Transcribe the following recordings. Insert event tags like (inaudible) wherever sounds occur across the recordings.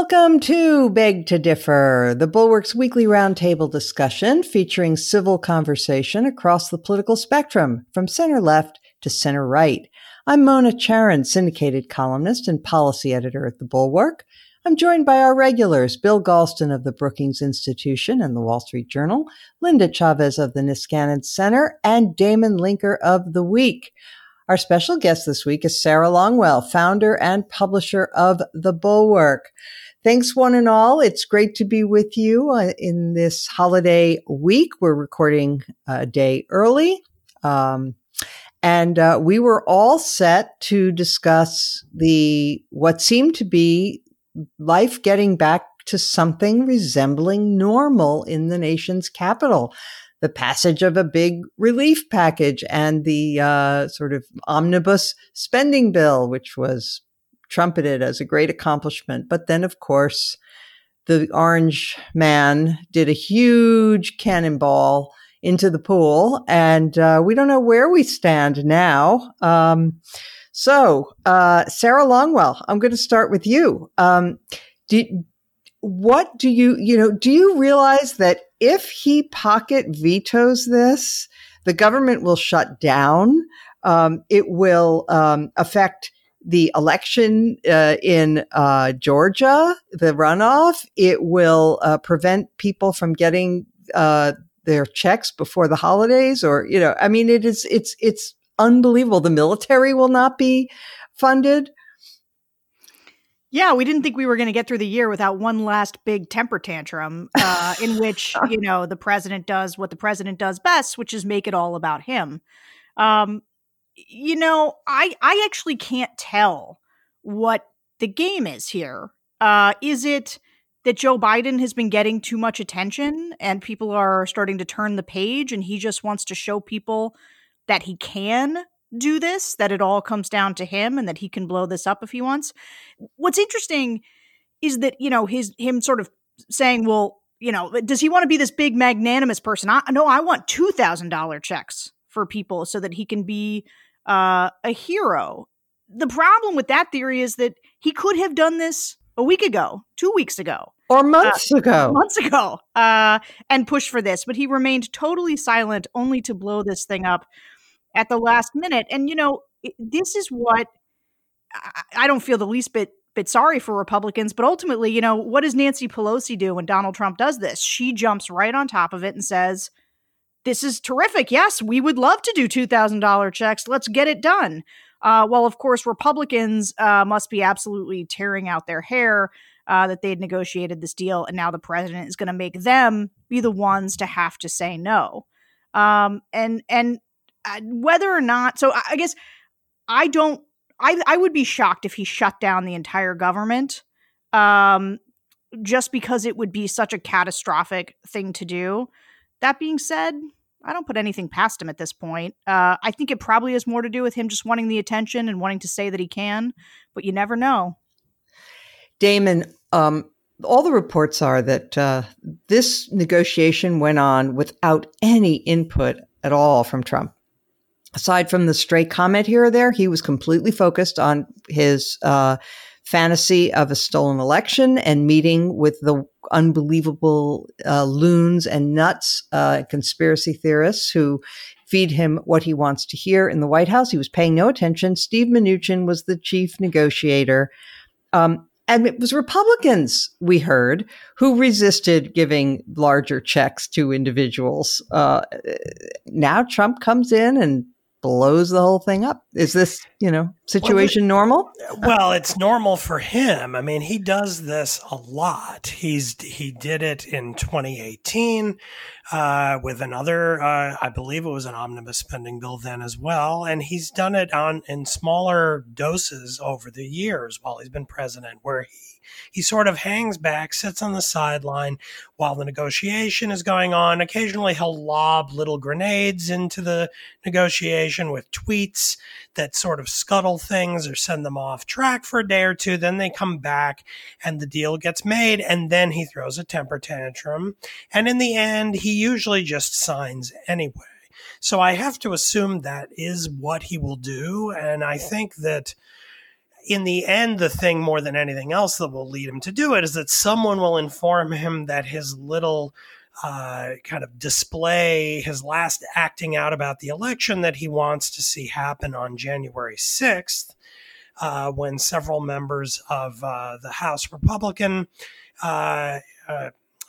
Welcome to Beg to Differ, the Bulwark's weekly roundtable discussion featuring civil conversation across the political spectrum, from center left to center right. I'm Mona Charen, syndicated columnist and policy editor at the Bulwark. I'm joined by our regulars, Bill Galston of the Brookings Institution and the Wall Street Journal, Linda Chavez of the Niskanen Center, and Damon Linker of The Week. Our special guest this week is Sarah Longwell, founder and publisher of The Bulwark. Thanks, one and all. It's great to be with you uh, in this holiday week. We're recording a day early. Um, and uh, we were all set to discuss the what seemed to be life getting back to something resembling normal in the nation's capital the passage of a big relief package and the uh, sort of omnibus spending bill, which was trumpeted as a great accomplishment. But then, of course, the orange man did a huge cannonball into the pool, and uh, we don't know where we stand now. Um, so, uh, Sarah Longwell, I'm going to start with you. Um, do, what do you, you know, do you realize that if he pocket vetoes this, the government will shut down. Um, it will um, affect the election uh, in uh, Georgia, the runoff. It will uh, prevent people from getting uh, their checks before the holidays, or you know, I mean, it is it's it's unbelievable. The military will not be funded. Yeah, we didn't think we were going to get through the year without one last big temper tantrum uh, (laughs) in which, you know, the president does what the president does best, which is make it all about him. Um, you know, I I actually can't tell what the game is here. Uh, is it that Joe Biden has been getting too much attention and people are starting to turn the page and he just wants to show people that he can do this, that it all comes down to him and that he can blow this up if he wants. What's interesting is that, you know, his him sort of saying, well, you know, does he want to be this big magnanimous person? I no, I want two thousand dollar checks for people so that he can be uh, a hero. The problem with that theory is that he could have done this a week ago, two weeks ago, or months uh, ago, months ago, uh, and pushed for this. But he remained totally silent, only to blow this thing up at the last minute. And you know, this is what I don't feel the least bit bit sorry for Republicans, but ultimately, you know, what does Nancy Pelosi do when Donald Trump does this? She jumps right on top of it and says, "This is terrific. Yes, we would love to do two thousand dollar checks. Let's get it done." Uh, well, of course, Republicans uh, must be absolutely tearing out their hair uh, that they had negotiated this deal, and now the president is going to make them be the ones to have to say no. Um, and and uh, whether or not, so I, I guess I don't. I I would be shocked if he shut down the entire government, um, just because it would be such a catastrophic thing to do. That being said, I don't put anything past him at this point. Uh, I think it probably has more to do with him just wanting the attention and wanting to say that he can, but you never know. Damon, um, all the reports are that uh, this negotiation went on without any input at all from Trump aside from the stray comment here or there, he was completely focused on his uh, fantasy of a stolen election and meeting with the unbelievable uh, loons and nuts uh, conspiracy theorists who feed him what he wants to hear in the White House. He was paying no attention. Steve Mnuchin was the chief negotiator. Um, and it was Republicans, we heard, who resisted giving larger checks to individuals. Uh, now Trump comes in and blows the whole thing up. Is this, you know, situation well, normal? Well, it's normal for him. I mean, he does this a lot. He's he did it in 2018 uh, with another, uh, I believe it was an omnibus spending bill then as well, and he's done it on in smaller doses over the years while he's been president, where he he sort of hangs back, sits on the sideline while the negotiation is going on. Occasionally, he'll lob little grenades into the negotiation with tweets that sort of scuttle things or send them off track for a day or two. Then they come back and the deal gets made, and then he throws a temper tantrum. And in the end, he usually just signs anyway. So I have to assume that is what he will do. And I think that in the end, the thing more than anything else that will lead him to do it is that someone will inform him that his little uh, kind of display, his last acting out about the election that he wants to see happen on January 6th, uh, when several members of uh, the House Republican uh,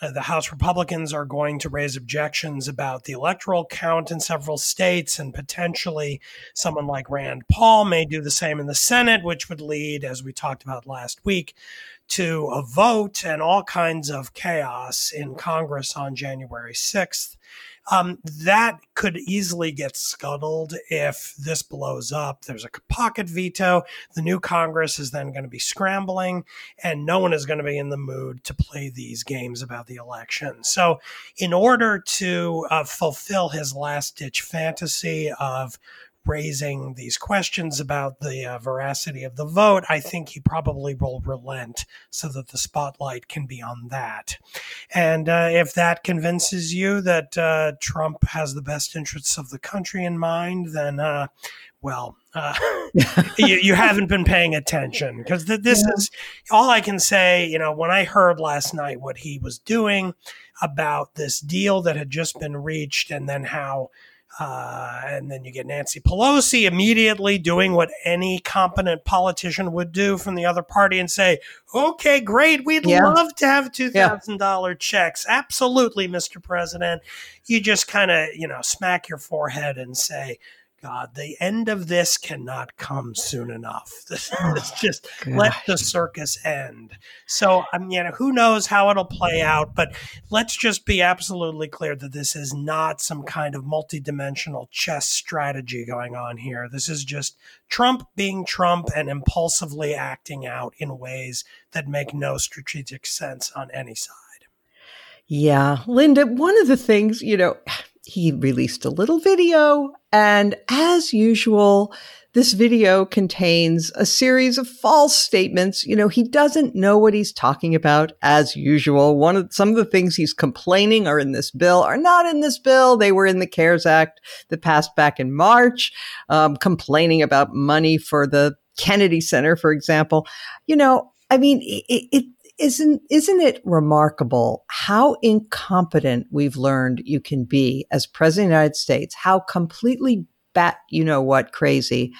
uh, the House Republicans are going to raise objections about the electoral count in several states, and potentially someone like Rand Paul may do the same in the Senate, which would lead, as we talked about last week, to a vote and all kinds of chaos in Congress on January 6th. Um, that could easily get scuttled if this blows up. There's a pocket veto. The new Congress is then going to be scrambling, and no one is going to be in the mood to play these games about the election. So, in order to uh, fulfill his last ditch fantasy of raising these questions about the uh, veracity of the vote, I think he probably will relent so that the spotlight can be on that. And uh, if that convinces you that uh, Trump has the best interests of the country in mind, then, uh, well, uh, (laughs) you, you, haven't been paying attention because th- this yeah. is all I can say. You know, when I heard last night what he was doing about this deal that had just been reached and then how uh, and then you get Nancy Pelosi immediately doing what any competent politician would do from the other party and say, okay, great. We'd yeah. love to have $2,000 yeah. checks. Absolutely, Mr. President. You just kind of, you know, smack your forehead and say, God, the end of this cannot come soon enough. (laughs) This oh, is just Gosh. let the circus end. So, I mean, you know, who knows how it'll play out, but let's just be absolutely clear that this is not some kind of multidimensional chess strategy going on here. This is just Trump being Trump and impulsively acting out in ways that make no strategic sense on any side. Yeah. Linda, one of the things, you know, he released a little video and as usual, this video contains a series of false statements. You know, he doesn't know what he's talking about as usual. One of some of the things he's complaining are in this bill are not in this bill. They were in the CARES Act that passed back in March, um, complaining about money for the Kennedy Center, for example. You know, I mean, it, it isn't isn't it remarkable how incompetent we've learned you can be as president of the United States? How completely bat you know what crazy,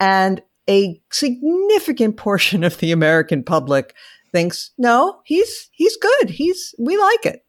and a significant portion of the American public thinks no, he's he's good. He's we like it.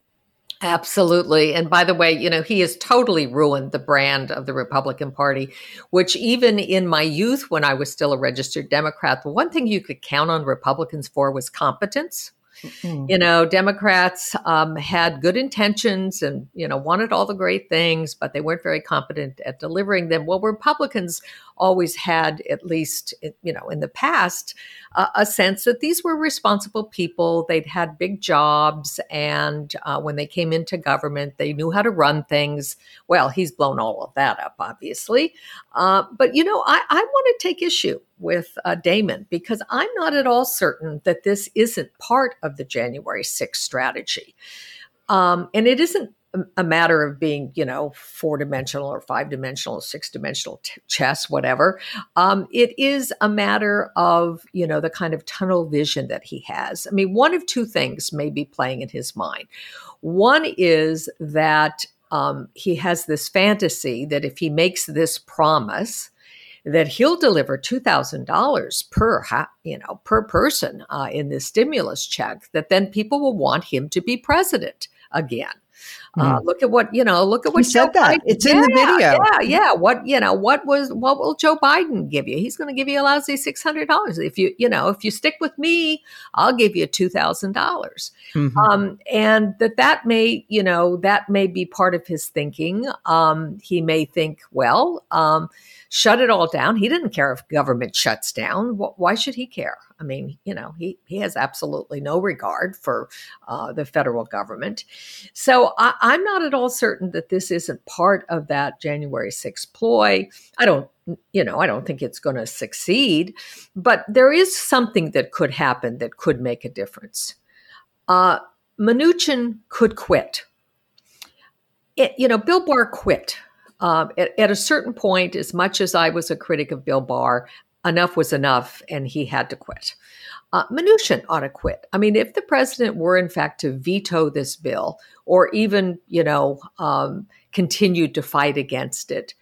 Absolutely. And by the way, you know, he has totally ruined the brand of the Republican Party, which even in my youth, when I was still a registered Democrat, the one thing you could count on Republicans for was competence. Mm-hmm. You know, Democrats um, had good intentions and, you know, wanted all the great things, but they weren't very competent at delivering them. Well, Republicans always had, at least, you know, in the past, uh, a sense that these were responsible people. They'd had big jobs. And uh, when they came into government, they knew how to run things. Well, he's blown all of that up, obviously. Uh, but, you know, I, I want to take issue with uh, Damon because I'm not at all certain that this isn't part of the January 6th strategy. Um, and it isn't a matter of being, you know, four dimensional or five dimensional, six dimensional t- chess, whatever. Um, it is a matter of, you know, the kind of tunnel vision that he has. I mean, one of two things may be playing in his mind. One is that um, he has this fantasy that if he makes this promise, that he'll deliver two thousand dollars per you know per person uh, in this stimulus check. That then people will want him to be president again. Uh, hmm. look at what you know. Look at what he said that it's yeah, in the video. Yeah, yeah. What you know? What was? What will Joe Biden give you? He's going to give you a lousy six hundred dollars. If you you know if you stick with me, I'll give you two thousand dollars. Mm-hmm. Um, and that that may you know that may be part of his thinking. Um, he may think, well, um, shut it all down. He didn't care if government shuts down. Why should he care? I mean, you know, he, he has absolutely no regard for uh, the federal government. So I, I'm not at all certain that this isn't part of that January 6th ploy. I don't you know, I don't think it's going to succeed, but there is something that could happen that could make a difference. Uh, Mnuchin could quit. It, you know, Bill Barr quit. Uh, at, at, a certain point, as much as I was a critic of Bill Barr, enough was enough and he had to quit. Uh, Mnuchin ought to quit. I mean, if the president were in fact to veto this bill or even, you know, um, to fight against it,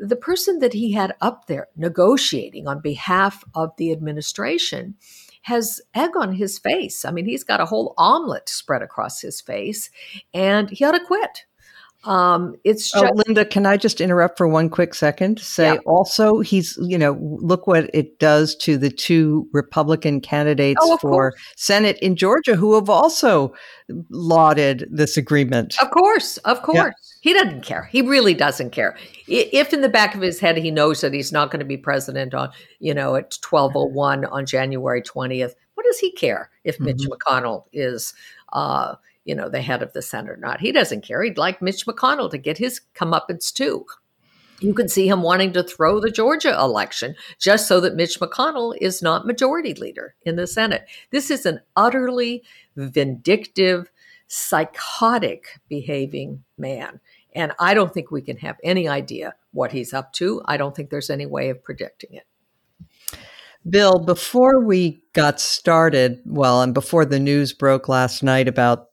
the person that he had up there negotiating on behalf of the administration has egg on his face. I mean, he's got a whole omelet spread across his face, and he ought to quit. Um, it's oh, just, oh, Linda. Can I just interrupt for one quick second to say yeah. also he's you know look what it does to the two Republican candidates oh, for course. Senate in Georgia who have also lauded this agreement. Of course, of course. Yeah. He doesn't care. He really doesn't care. If in the back of his head he knows that he's not going to be president on, you know, at 1201 on January 20th, what does he care if mm-hmm. Mitch McConnell is uh, you know, the head of the Senate or not. He doesn't care. He'd like Mitch McConnell to get his comeuppance too. You can see him wanting to throw the Georgia election just so that Mitch McConnell is not majority leader in the Senate. This is an utterly vindictive, psychotic behaving man. And I don't think we can have any idea what he's up to. I don't think there's any way of predicting it. Bill, before we got started, well, and before the news broke last night about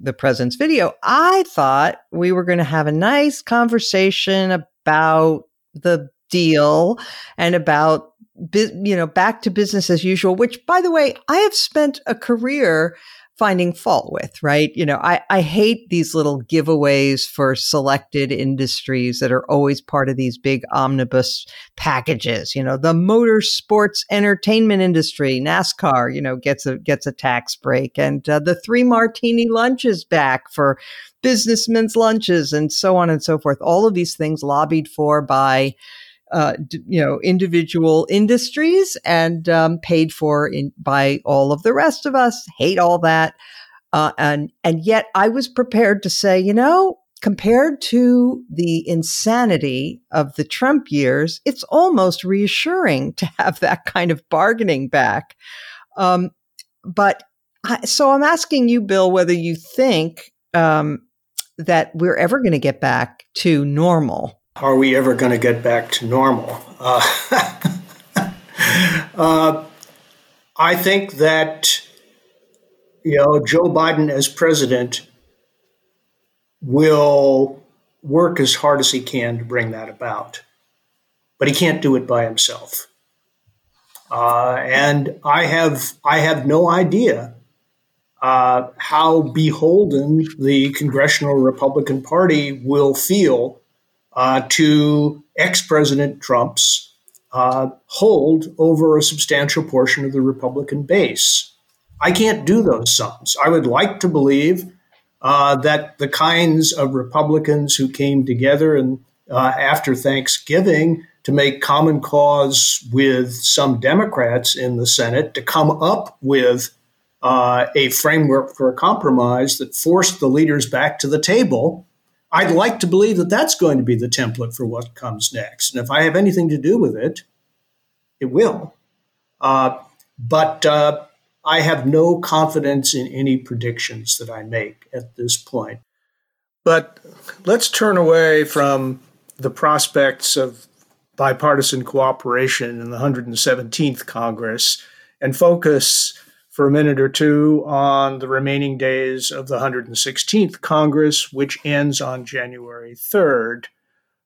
the president's video, I thought we were going to have a nice conversation about the deal and about you know back to business as usual which by the way i have spent a career finding fault with, right? You know, I, I hate these little giveaways for selected industries that are always part of these big omnibus packages. You know, the motor sports entertainment industry, NASCAR, you know, gets a gets a tax break, and uh, the three martini lunches back for businessmen's lunches, and so on and so forth. All of these things lobbied for by uh, you know, individual industries and um, paid for in, by all of the rest of us. Hate all that, uh, and and yet I was prepared to say, you know, compared to the insanity of the Trump years, it's almost reassuring to have that kind of bargaining back. Um, but I, so I'm asking you, Bill, whether you think um, that we're ever going to get back to normal are we ever going to get back to normal? Uh, (laughs) uh, I think that you know Joe Biden as president will work as hard as he can to bring that about, but he can't do it by himself. Uh, and I have I have no idea uh, how beholden the congressional Republican Party will feel uh, to ex President Trump's uh, hold over a substantial portion of the Republican base. I can't do those sums. I would like to believe uh, that the kinds of Republicans who came together and uh, after Thanksgiving to make common cause with some Democrats in the Senate to come up with uh, a framework for a compromise that forced the leaders back to the table I'd like to believe that that's going to be the template for what comes next. And if I have anything to do with it, it will. Uh, but uh, I have no confidence in any predictions that I make at this point. But let's turn away from the prospects of bipartisan cooperation in the 117th Congress and focus for a minute or two on the remaining days of the 116th Congress, which ends on January 3rd.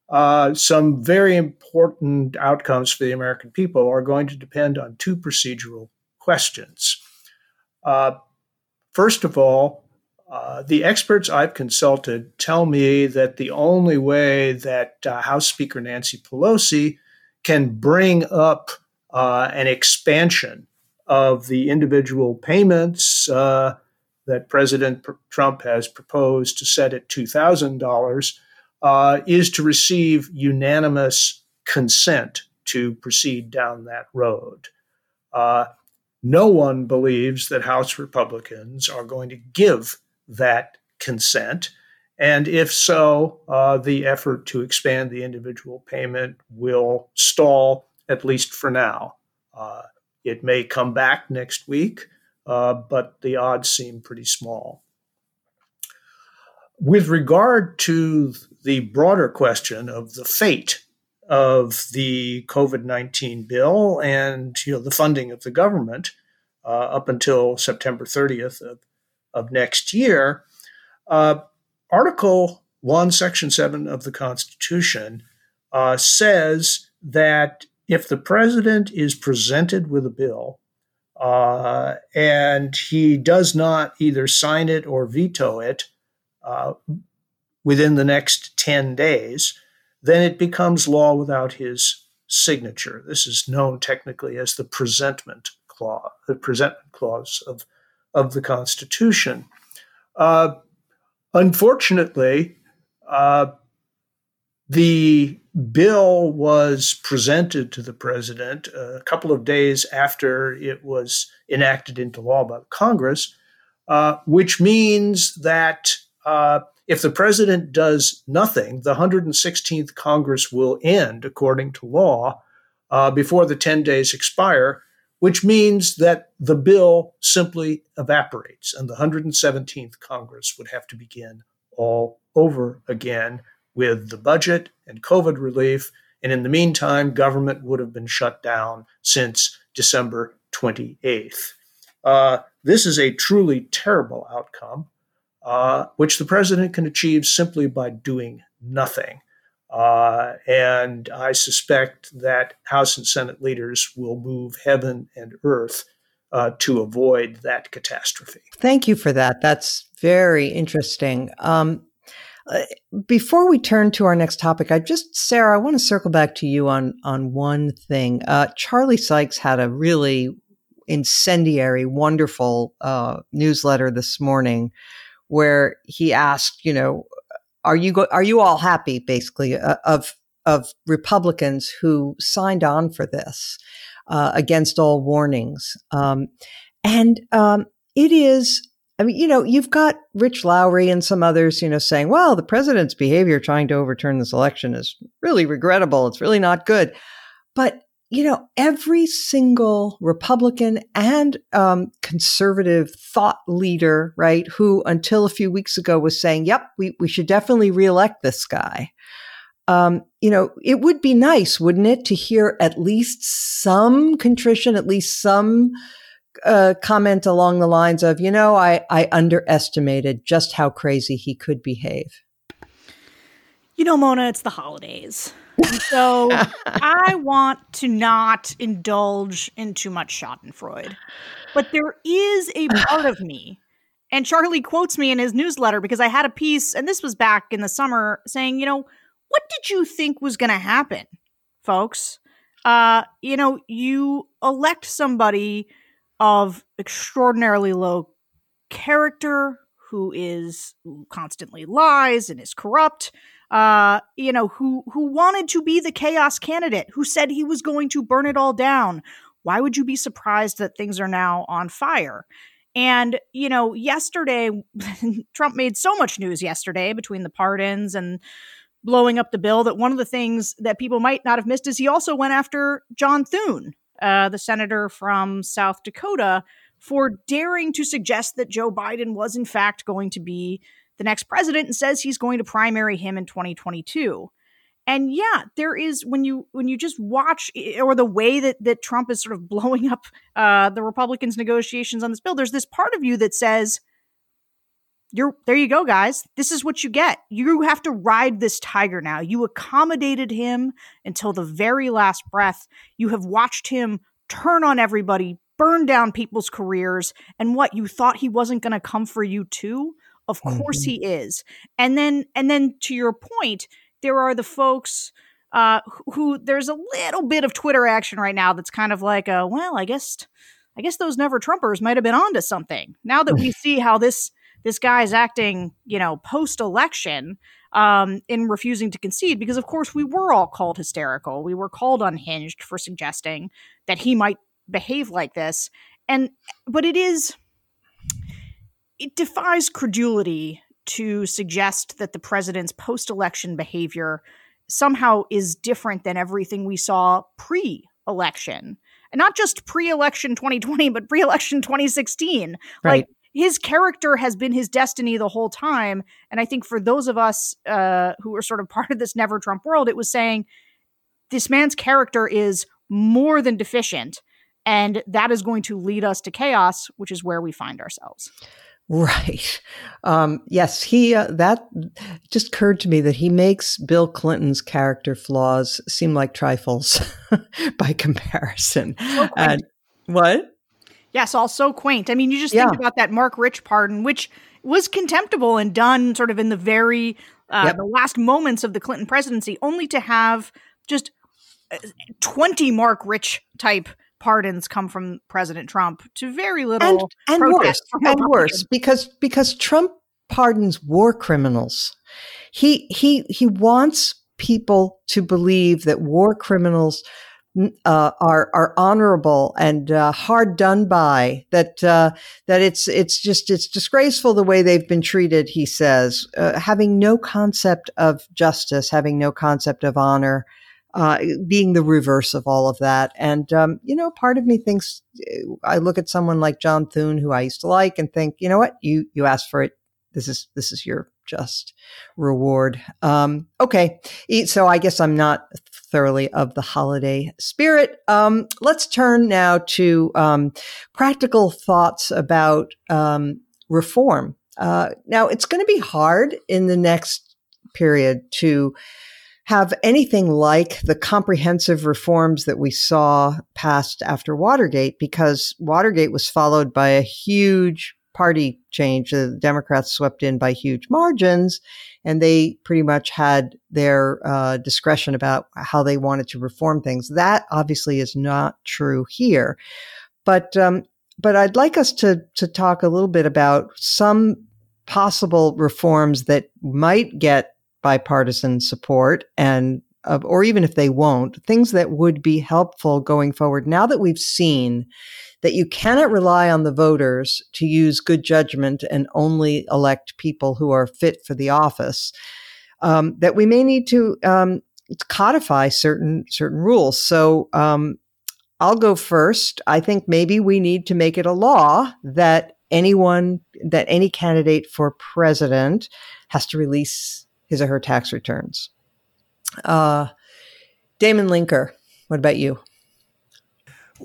Uh, some very important outcomes for the American people are going to depend on two procedural questions. Uh, first of all, uh, the experts I've consulted tell me that the only way that uh, House Speaker Nancy Pelosi can bring up uh, an expansion of the individual payments uh, that President Trump has proposed to set at $2,000 uh, is to receive unanimous consent to proceed down that road. Uh, no one believes that House Republicans are going to give that consent. And if so, uh, the effort to expand the individual payment will stall, at least for now. Uh, it may come back next week, uh, but the odds seem pretty small. With regard to the broader question of the fate of the COVID 19 bill and you know, the funding of the government uh, up until September 30th of, of next year. Uh, Article 1, Section 7 of the Constitution uh, says that if the president is presented with a bill uh, and he does not either sign it or veto it uh, within the next 10 days, then it becomes law without his signature. This is known technically as the presentment clause, the presentment clause of, of the Constitution. Uh, unfortunately, uh, the bill was presented to the president a couple of days after it was enacted into law by Congress, uh, which means that uh, if the president does nothing, the 116th Congress will end, according to law, uh, before the 10 days expire, which means that the bill simply evaporates and the 117th Congress would have to begin all over again with the budget and COVID relief. And in the meantime, government would have been shut down since December 28th. Uh, this is a truly terrible outcome, uh, which the president can achieve simply by doing nothing. Uh, and I suspect that House and Senate leaders will move heaven and earth uh, to avoid that catastrophe. Thank you for that. That's very interesting. Um, uh, before we turn to our next topic, I just, Sarah, I want to circle back to you on on one thing. Uh, Charlie Sykes had a really incendiary, wonderful uh, newsletter this morning where he asked, you know, are you go- are you all happy, basically, uh, of of Republicans who signed on for this uh, against all warnings, um, and um, it is I mean, you know, you've got Rich Lowry and some others, you know, saying, well, the president's behavior trying to overturn this election is really regrettable. It's really not good. But, you know, every single Republican and um, conservative thought leader, right, who until a few weeks ago was saying, yep, we, we should definitely reelect this guy. Um, you know, it would be nice, wouldn't it, to hear at least some contrition, at least some a comment along the lines of, you know, I, I underestimated just how crazy he could behave. You know, Mona, it's the holidays. So (laughs) I want to not indulge in too much Schadenfreude. But there is a part of me, and Charlie quotes me in his newsletter because I had a piece, and this was back in the summer, saying, you know, what did you think was going to happen, folks? Uh, you know, you elect somebody of extraordinarily low character who is who constantly lies and is corrupt uh, you know who who wanted to be the chaos candidate who said he was going to burn it all down. Why would you be surprised that things are now on fire? And you know yesterday (laughs) trump made so much news yesterday between the pardons and blowing up the bill that one of the things that people might not have missed is he also went after john thune uh, the senator from South Dakota, for daring to suggest that Joe Biden was, in fact, going to be the next president and says he's going to primary him in 2022 and yeah there is when you when you just watch or the way that that trump is sort of (laughs) blowing up uh the republicans negotiations on this bill there's this part of you that says you're there you go guys. This is what you get. You have to ride this tiger now. You accommodated him until the very last breath. You have watched him turn on everybody burn down people's careers and what you thought he wasn't going to come for you too? Of course mm-hmm. he is. And then and then to your point there are the folks uh, who there's a little bit of twitter action right now that's kind of like a, well i guess i guess those never trumpers might have been onto something. Now that we (laughs) see how this this guy is acting, you know, post election um, in refusing to concede because, of course, we were all called hysterical. We were called unhinged for suggesting that he might behave like this. And, but it is, it defies credulity to suggest that the president's post election behavior somehow is different than everything we saw pre election. And not just pre election 2020, but pre election 2016. Right. Like, his character has been his destiny the whole time. And I think for those of us uh, who are sort of (laughs) part of this never Trump world, it was saying, this man's character is more than deficient. And that is going to lead us to chaos, which is where we find ourselves. Right. Um, yes, he uh, that just occurred to me that he makes Bill Clinton's character flaws seem like trifles (laughs) by comparison. So and what? Yes, all so quaint. I mean, you just yeah. think about that Marc Rich pardon, which was contemptible and done sort of in the very uh, yep. the last moments of the Clinton presidency, only to have just uh, 20 Marc Rich type pardons come from President Trump to very little and, and worse and worse because because Trump pardons war criminals. He he he wants people to believe that war criminals uh, are are honorable and uh, hard done by. That uh, that it's it's just it's disgraceful the way they've been treated. He says, uh, having no concept of justice, having no concept of honor, uh, being the reverse of all of that. And um, you know, part of me thinks I look at someone like John Thune, who I used to like, and think, you know what, you you asked for it. This is this is your just reward. Um, okay, so I guess I'm not thoroughly of the holiday spirit. Um, let's turn now to um, practical thoughts about um, reform. Uh, now, it's going to be hard in the next period to have anything like the comprehensive reforms that we saw passed after Watergate because Watergate was followed by a huge party change. The Democrats swept in by huge margins, and they pretty much had their uh, discretion about how they wanted to reform things. That obviously is not true here, but um, but I'd like us to to talk a little bit about some possible reforms that might get bipartisan support and uh, or even if they won't, things that would be helpful going forward. Now that we've seen that you cannot rely on the voters to use good judgment and only elect people who are fit for the office. Um, that we may need to um, codify certain certain rules. So um, I'll go first. I think maybe we need to make it a law that anyone that any candidate for president has to release his or her tax returns. Uh, Damon Linker, what about you?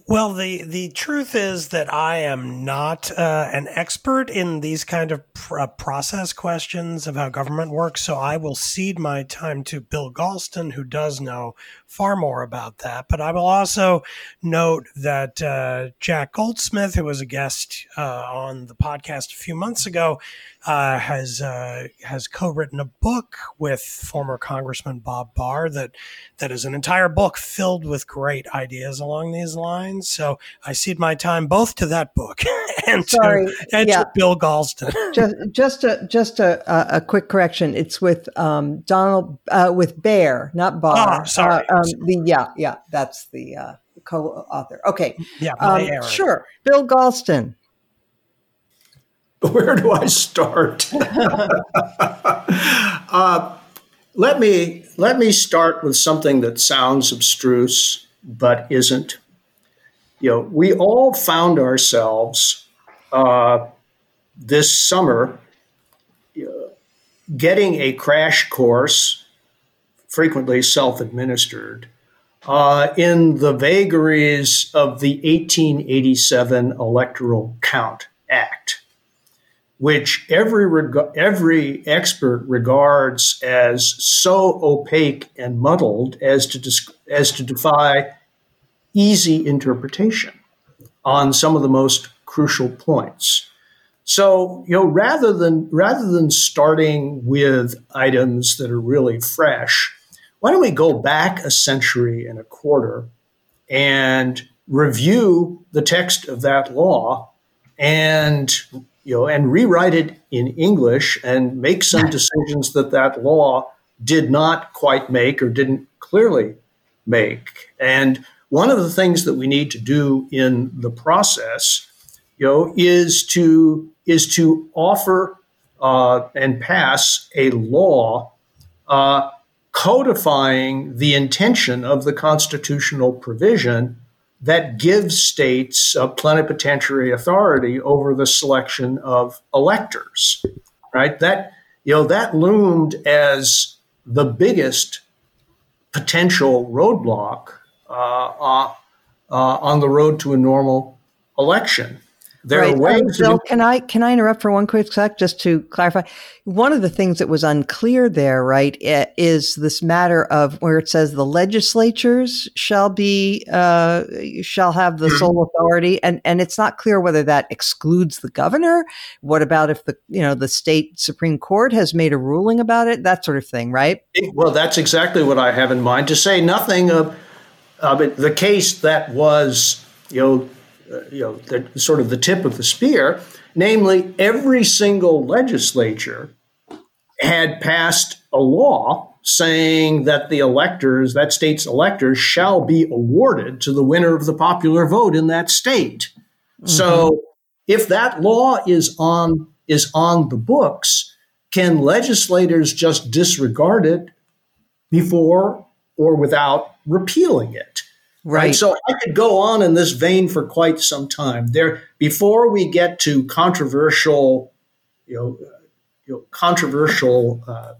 Well, the the truth is that I am not uh, an expert in these kind of pr- uh, process questions of how government works, so I will cede my time to Bill Galston, who does know far more about that. But I will also note that uh, Jack Goldsmith, who was a guest uh, on the podcast a few months ago, uh, has uh, has co-written a book with former Congressman Bob Barr that that is an entire book filled with great ideas along these lines. So I cede my time both to that book (laughs) and Sorry. to and yeah. to Bill Galston. (laughs) just just a just a, a quick correction. It's with um, Donald uh, with Bauer, not Barr. Oh, sorry. Um, the yeah yeah that's the uh, co-author. Okay. Yeah. Um, sure. Bill Galston. (laughs) Where do I start? (laughs) uh, let me let me start with something that sounds abstruse but isn't. You know, we all found ourselves uh, this summer uh, getting a crash course, frequently self-administered, uh, in the vagaries of the 1887 Electoral Count Act which every reg- every expert regards as so opaque and muddled as to dis- as to defy easy interpretation on some of the most crucial points. So, you know, rather than rather than starting with items that are really fresh, why don't we go back a century and a quarter and review the text of that law and you know, and rewrite it in English and make some decisions that that law did not quite make or didn't clearly make. And one of the things that we need to do in the process, you know, is to is to offer uh, and pass a law uh, codifying the intention of the constitutional provision that gives states a plenipotentiary authority over the selection of electors, right? That, you know, that loomed as the biggest potential roadblock uh, uh, uh, on the road to a normal election. There right. are ways. Bill, can I can I interrupt for one quick sec just to clarify? One of the things that was unclear there, right, is this matter of where it says the legislatures shall be uh, shall have the mm-hmm. sole authority, and and it's not clear whether that excludes the governor. What about if the you know the state supreme court has made a ruling about it? That sort of thing, right? Well, that's exactly what I have in mind. To say nothing of, of it, the case that was you know you know, the, sort of the tip of the spear. Namely, every single legislature had passed a law saying that the electors, that state's electors, shall be awarded to the winner of the popular vote in that state. Mm-hmm. So, if that law is on is on the books, can legislators just disregard it before or without repealing it? Right. So I could go on in this vein for quite some time. There, before we get to controversial, you know, you know controversial uh,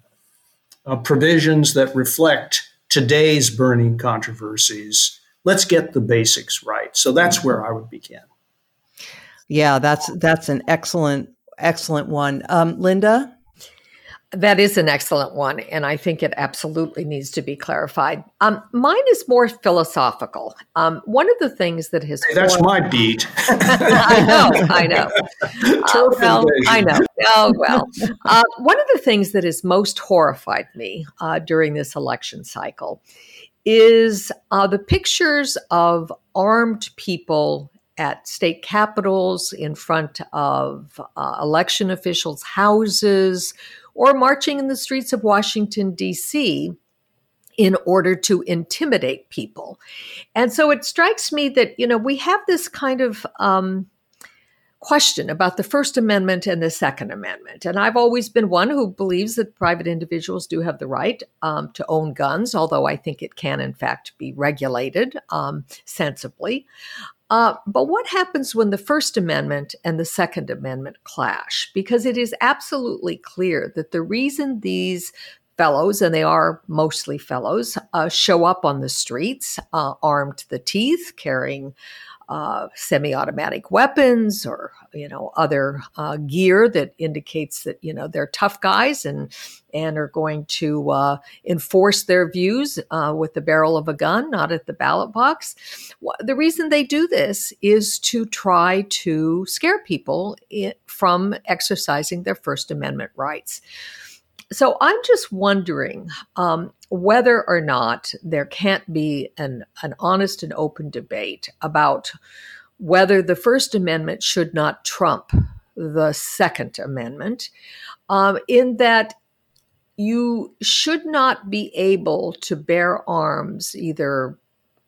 uh, provisions that reflect today's burning controversies, let's get the basics right. So that's where I would begin. Yeah, that's that's an excellent excellent one, um, Linda. That is an excellent one, and I think it absolutely needs to be clarified. Um, mine is more philosophical. Um, one of the things that has hey, that's my beat. (laughs) I know, I know. (laughs) Uh, well, I know. Oh well. Uh, one of the things that has most horrified me uh, during this election cycle is uh, the pictures of armed people at state capitals, in front of uh, election officials' houses or marching in the streets of Washington, D.C. in order to intimidate people. And so it strikes me that, you know, we have this kind of um, question about the First Amendment and the Second Amendment. And I've always been one who believes that private individuals do have the right um, to own guns, although I think it can, in fact, be regulated um, sensibly. Uh, but what happens when the First Amendment and the Second Amendment clash? Because it is absolutely clear that the reason these fellows, and they are mostly fellows, uh, show up on the streets uh, armed to the teeth, carrying uh, semi-automatic weapons or you know other uh, gear that indicates that you know they're tough guys and and are going to uh, enforce their views uh, with the barrel of a gun, not at the ballot box. The reason they do this is to try to scare people from exercising their First Amendment rights. So I'm just wondering um, whether or not there can't be an, an honest and open debate about whether the First Amendment should not trump the Second Amendment, um, in that you should not be able to bear arms, either,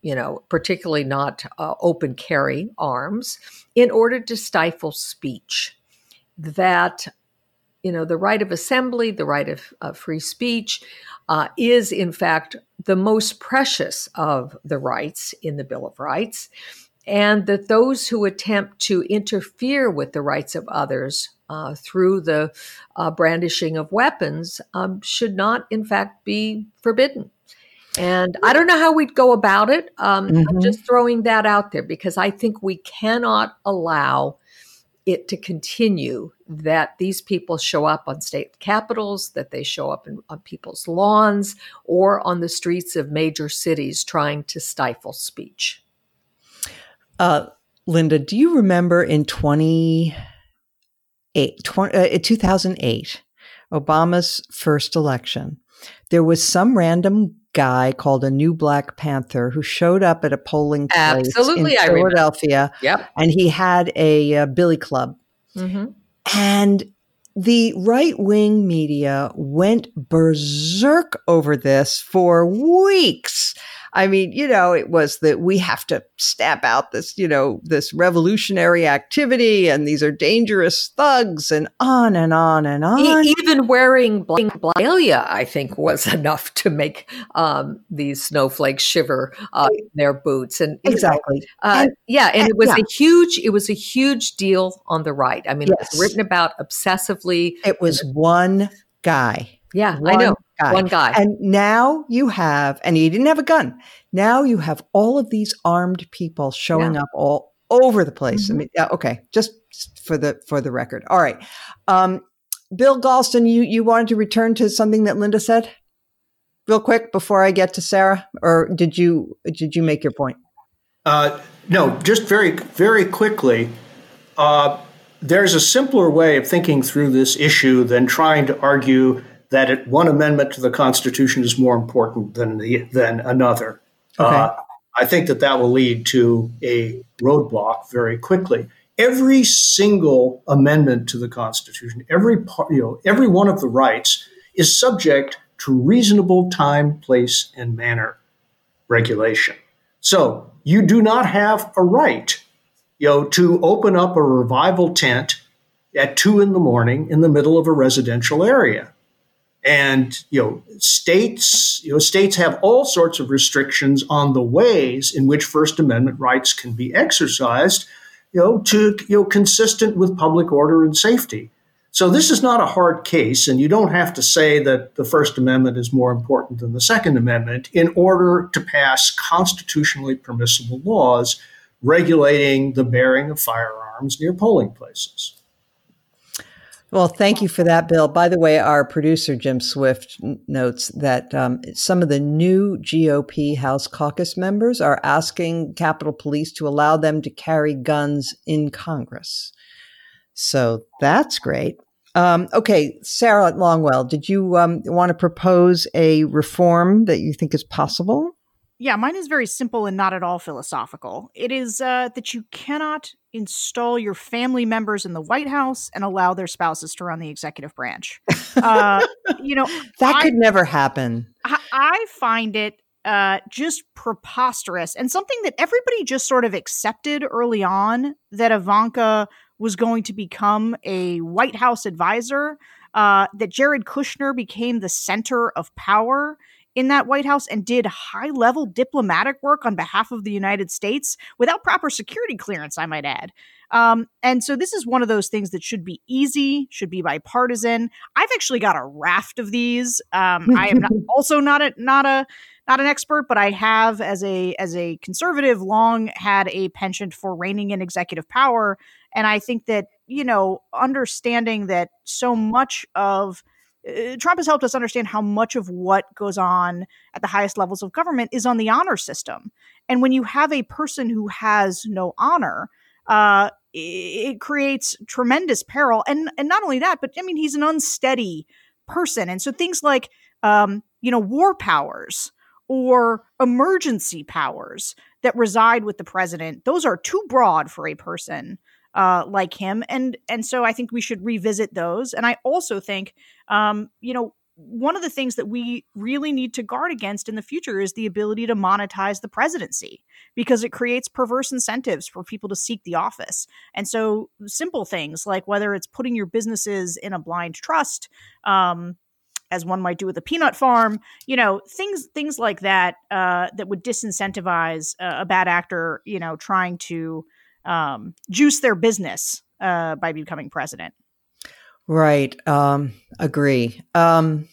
you know, particularly not uh, open carry arms, in order to stifle speech. That you know, the right of assembly, the right of, of free speech, uh, is in fact the most precious of the rights in the Bill of Rights, and that those who attempt to interfere with the rights of others uh, through the uh, brandishing of weapons um, should not, in fact, be forbidden. And I don't know how we'd go about it. Um, mm-hmm. I'm just throwing that out there because I think we cannot allow it to continue that these people show up on state capitals, that they show up in, on people's lawns or on the streets of major cities trying to stifle speech. Uh, Linda, do you remember in 20, 20 uh, 2008, Obama's first election, there was some random guy called a new Black Panther who showed up at a polling place Absolutely, in Philadelphia. Yep. And he had a, a billy club. Mm-hmm. And the right wing media went berserk over this for weeks. I mean, you know, it was that we have to stamp out this, you know, this revolutionary activity and these are dangerous thugs and on and on and on. Even wearing blalia, I think, was (laughs) enough to make um, these snowflakes shiver uh, in their boots. And exactly, uh, and, yeah, and, and, it was yeah. a huge, it was a huge deal on the right. I mean, yes. it was written about obsessively. It was one guy. Yeah, one I know guy. One guy. And now you have, and he didn't have a gun. Now you have all of these armed people showing Yeah. up all over the place. Mhm. I mean, yeah, okay, just for the for the record. All right, um, Bill Galston, you you wanted to return to something that Linda said, real quick before I get to Sarah, or did you did you make your point? Uh, no, just very, very quickly. Uh, there's a simpler way of thinking through this issue than trying to argue that it, one amendment to the Constitution is more important than the, than another. Okay. Uh, I think that that will lead to a roadblock very quickly. Every single amendment to the Constitution, every part, you know, every one of the rights is subject to reasonable time, place, and manner regulation. So you do not have a right, you know, to open up a revival tent at two in the morning in the middle of a residential area. And you know, states, you know, states have all sorts of restrictions on the ways in which First Amendment rights can be exercised, you know, to you know, consistent with public order and safety. So this is not a hard case, and you don't have to say that the First Amendment is more important than the Second Amendment in order to pass constitutionally permissible laws regulating the bearing of firearms near polling places. Well, thank you for that, Bill. By the way, our producer, Jim Swift, notes that um, some of the new GOP House caucus members are asking Capitol Police to allow them to carry guns in Congress. So that's great. Um, okay, Sarah Longwell, did you um, want to propose a reform that you think is possible? Yeah, mine is very simple and not at all philosophical. It is uh, that you cannot install your family members in the White House and allow their spouses to run the executive branch. Uh, (laughs) you know, That I- could never happen. I, I find it uh, just preposterous and something that everybody just sort of accepted early on that Ivanka was going to become a White House advisor, uh, that Jared Kushner became the center of power in that White House and did high level diplomatic work on behalf of the United States without proper security clearance, I might add. Um, and so this is one of those things that should be easy, should be bipartisan. I've actually got a raft of these. Um, I am not, (laughs) also not a not a not an expert, but I have as a as a conservative long had a penchant for reining in executive power, and I think that you know understanding that so much of Trump has helped us understand how much of what goes on at the highest levels of government is on the honor system. And when you have a person who has no honor, uh, it creates tremendous peril. And and not only that, but I mean, he's an unsteady person, and so things like um, you know war powers or emergency powers that reside with the president, those are too broad for a person uh, like him, and and so I think we should revisit those. And I also think, um, you know, one of the things that we really need to guard against in the future is the ability to monetize the presidency because it creates perverse incentives for people to seek the office. And so, simple things like whether it's putting your businesses in a blind trust. Um, as one might do with a peanut farm, you know, things things like that uh, that would disincentivize a, a bad actor, you know, trying to um, juice their business uh, by becoming president. Right. Um, agree. Um,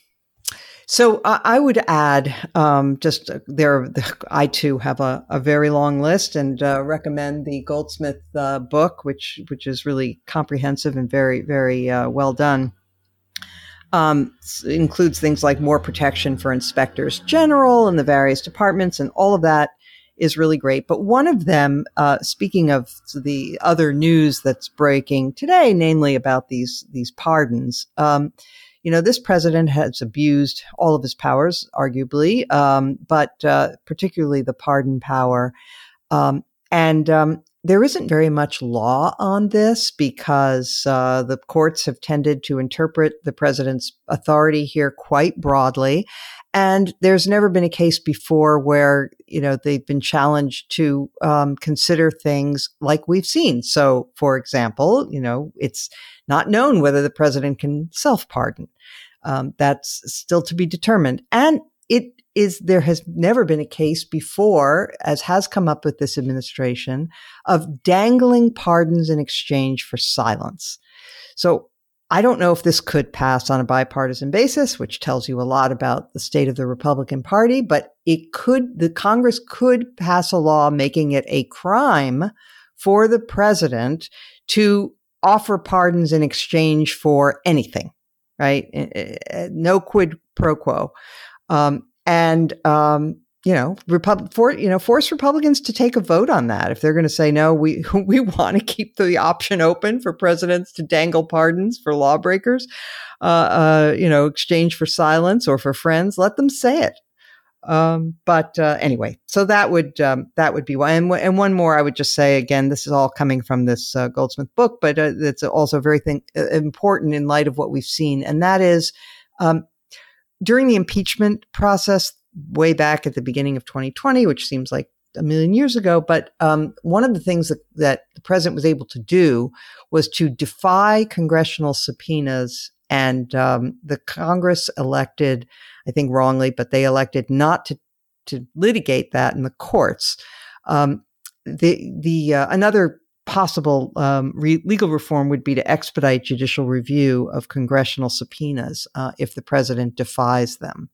so I, I would add um, just uh, there. I too have a, a very long list and uh, recommend the Goldsmith uh, book, which which is really comprehensive and very very uh, well done. Um, includes things like more protection for inspectors general and the various departments, and all of that is really great. But one of them, uh, speaking of the other news that's breaking today, namely about these these pardons, um, you know, this president has abused all of his powers, arguably, um, but uh, particularly the pardon power, um, and um, there isn't very much law on this because uh, the courts have tended to interpret the president's authority here quite broadly. And there's never been a case before where, you know, they've been challenged to um, consider things like we've seen. So, for example, you know, it's not known whether the president can self pardon. Um, that's still to be determined. And it is, there has never been a case before, as has come up with this administration, of dangling pardons in exchange for silence. So I don't know if this could pass on a bipartisan basis, which tells you a lot about the state of the Republican Party, but it could, the Congress could pass a law making it a crime for the president to offer pardons in exchange for anything, right? Eh, eh, eh, no quid pro quo. Um, and um, you know, Repub- for, you know, force Republicans to take a vote on that. If they're going to say, no, we, (laughs) we want to keep the option open for presidents to dangle pardons for lawbreakers, uh, uh, you know, exchange for silence or for friends, let them say it. Um, but uh, anyway, so that would um, that would be one. And, and, one more, I would just say again, this is all coming from this uh, Goldsmith book, but uh, it's also very thing, uh, important in light of what we've seen, and that is um, during the impeachment process way back at the beginning of 2020, which seems like a million years ago. But um, one of the things that, that the president was able to do was to defy congressional subpoenas. And um, the Congress elected, I think wrongly, but they elected not to, to litigate that in the courts. Um, the the uh, another possible um, re- legal reform would be to expedite judicial review of congressional subpoenas uh, if the president defies them.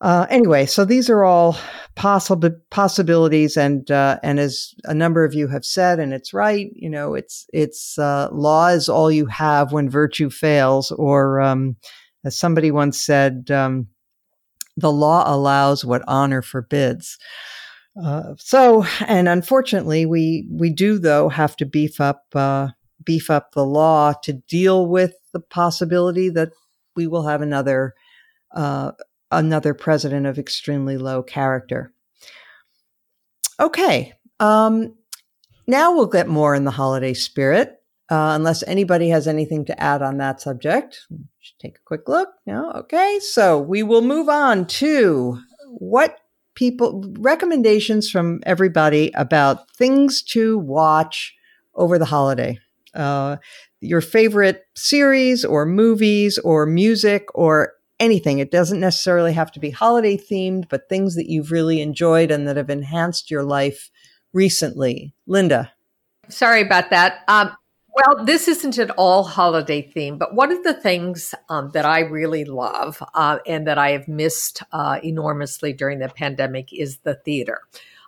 Uh, anyway, so these are all possible possibilities, and uh, and as a number of you have said, and it's right. You know, it's it's uh, law is all you have when virtue fails, or um, as somebody once said, um, the law allows what honor forbids. Uh, so, and unfortunately, we we do though have to beef up uh, beef up the law to deal with the possibility that we will have another uh, another president of extremely low character. Okay. Um, now we'll get more in the holiday spirit, uh, unless anybody has anything to add on that subject. Take a quick look. No? Okay. So we will move on to what people, recommendations from everybody about things to watch over the holiday. Uh, your favorite series or movies or music or anything. It doesn't necessarily have to be holiday themed, but things that you've really enjoyed and that have enhanced your life recently. Linda. Sorry about that. Um, well, this isn't at all holiday theme, but one of the things um, that I really love uh, and that I have missed uh, enormously during the pandemic is the theater.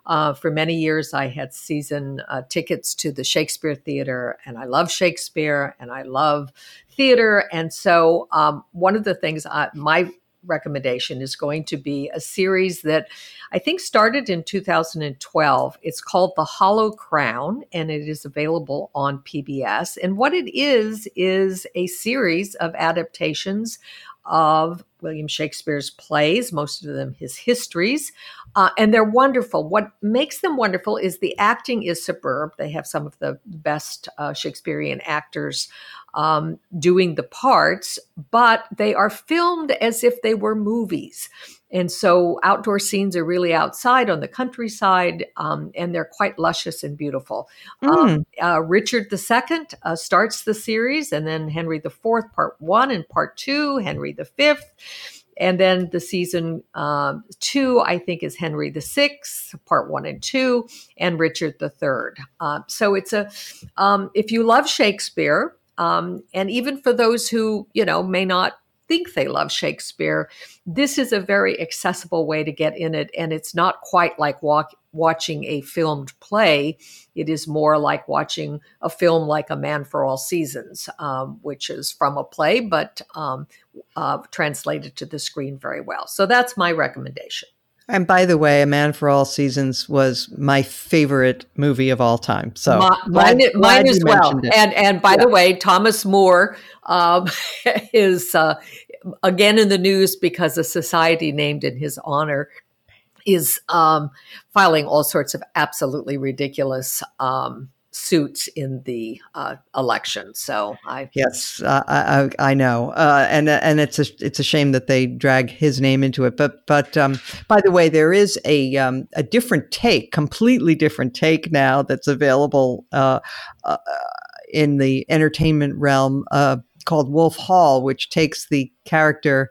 Uh, for many years, I had season uh, tickets to the Shakespeare Theater, and I love Shakespeare and I love theater. And so, um, one of the things I, my recommendation is going to be a series that I think started in 2012. It's called The Hollow Crown and it is available on PBS. And what it is, is a series of adaptations of William Shakespeare's plays, most of them his histories, uh, and they're wonderful. What makes them wonderful is the acting is superb. They have some of the best uh, Shakespearean actors um, doing the parts, but they are filmed as if they were movies. And so outdoor scenes are really outside on the countryside, um, and they're quite luscious and beautiful. Mm. Um, uh, Richard II uh, starts the series, and then Henry IV, part one and part two, Henry V. And then the season uh, two, I think, is Henry VI, part one and two, and Richard III. Uh, so it's a, um, if you love Shakespeare, um, and even for those who, you know, may not think they love Shakespeare, this is a very accessible way to get in it. And it's not quite like walk, watching a filmed play. It is more like watching a film like A Man for All Seasons, um, which is from a play, but um, uh, translated to the screen very well. So that's my recommendation. And by the way, A Man for All Seasons was my favorite movie of all time. So my, glad, mine, mine as well. And and by yeah. the way, Thomas More um, (laughs) is uh, again in the news because a society named in his honor is um, filing all sorts of absolutely ridiculous um, suits in the uh, election. So I yes, uh, I, I know, uh, and and it's a it's a shame that they drag his name into it. But but um, by the way, there is a um, a different take, completely different take now that's available uh, uh, in the entertainment realm uh, called Wolf Hall, which takes the character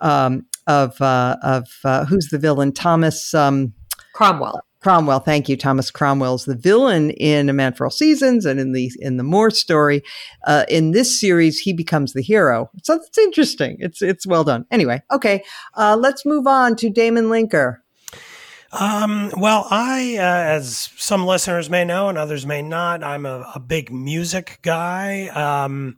um, of of who's the villain, Thomas. Um, Cromwell. Cromwell, thank you. Thomas Cromwell is the villain in A Man for All Seasons and in the in the More story. Uh, in this series, he becomes the hero. So it's interesting. It's it's well done. Anyway, okay, uh, let's move on to Damon Linker. Um, well, I, uh, as some listeners may know and others may not, I'm a, a big music guy. Um,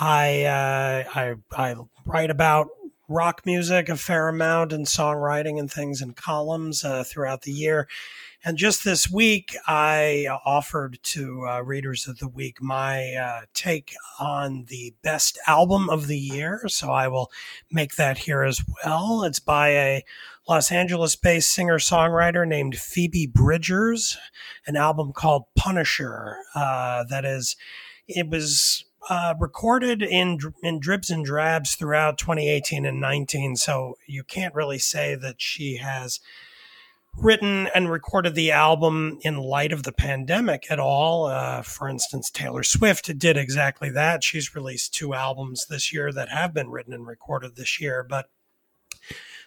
I, uh, I, I write about rock music a fair amount and songwriting and things in columns uh, throughout the year. And just this week, I offered to uh, readers of the week my uh, take on the best album of the year. So I will make that here as well. It's by a Los Angeles based singer songwriter named Phoebe Bridgers, an album called Punisher. Uh, that is, it was uh, recorded in in dribs and drabs throughout 2018 and 19. So you can't really say that she has written and recorded the album in light of the pandemic at all. Uh, for instance, Taylor Swift did exactly that. She's released two albums this year that have been written and recorded this year, but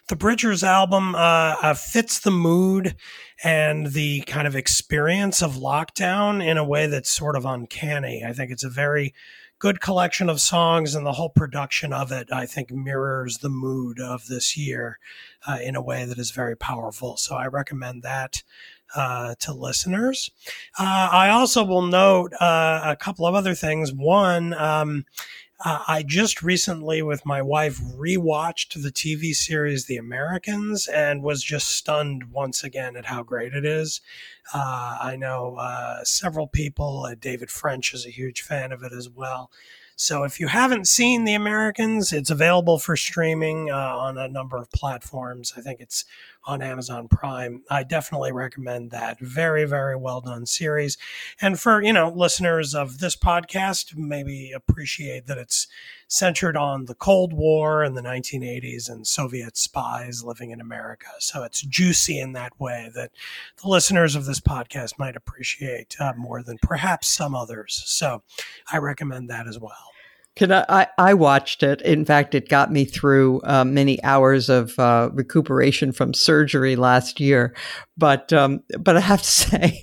the Bridgers album uh, uh, fits the mood and the kind of experience of lockdown in a way that's sort of uncanny. I think it's a very good collection of songs, and the whole production of it, I think, mirrors the mood of this year uh, in a way that is very powerful. So I recommend that. Uh, to listeners. Uh, I also will note uh, a couple of other things. One, um, uh, I just recently, with my wife, rewatched the TV series The Americans and was just stunned once again at how great it is. Uh, I know uh, several people, uh, David French is a huge fan of it as well. So if you haven't seen The Americans, it's available for streaming uh, on a number of platforms. I think it's on Amazon Prime. I definitely recommend that. Very, very well done series. And for, you know, listeners of this podcast, maybe appreciate that it's centered on the Cold War and the 1980s and Soviet spies living in America. So it's juicy in that way that the listeners of this podcast might appreciate uh, more than perhaps some others. So I recommend that as well. Can I, I, I? watched it. In fact, it got me through uh, many hours of uh, recuperation from surgery last year. But um, but I have to (laughs) say,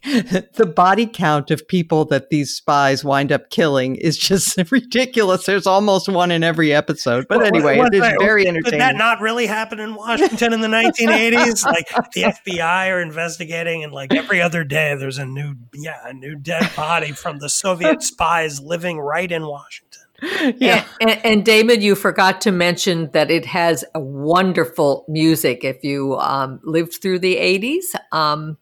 the body count of people that these spies wind up killing is just (laughs) ridiculous. There's almost one in every episode. But anyway, it is very entertaining. Did that not really happen in Washington in the 1980s? (laughs) like the FBI are investigating, and like every other day, there's a new yeah a new dead body from the Soviet spies living right in Washington. (laughs) yeah. And, and, Damon, you forgot to mention that it has a wonderful music. If you um, lived through the 80s, um,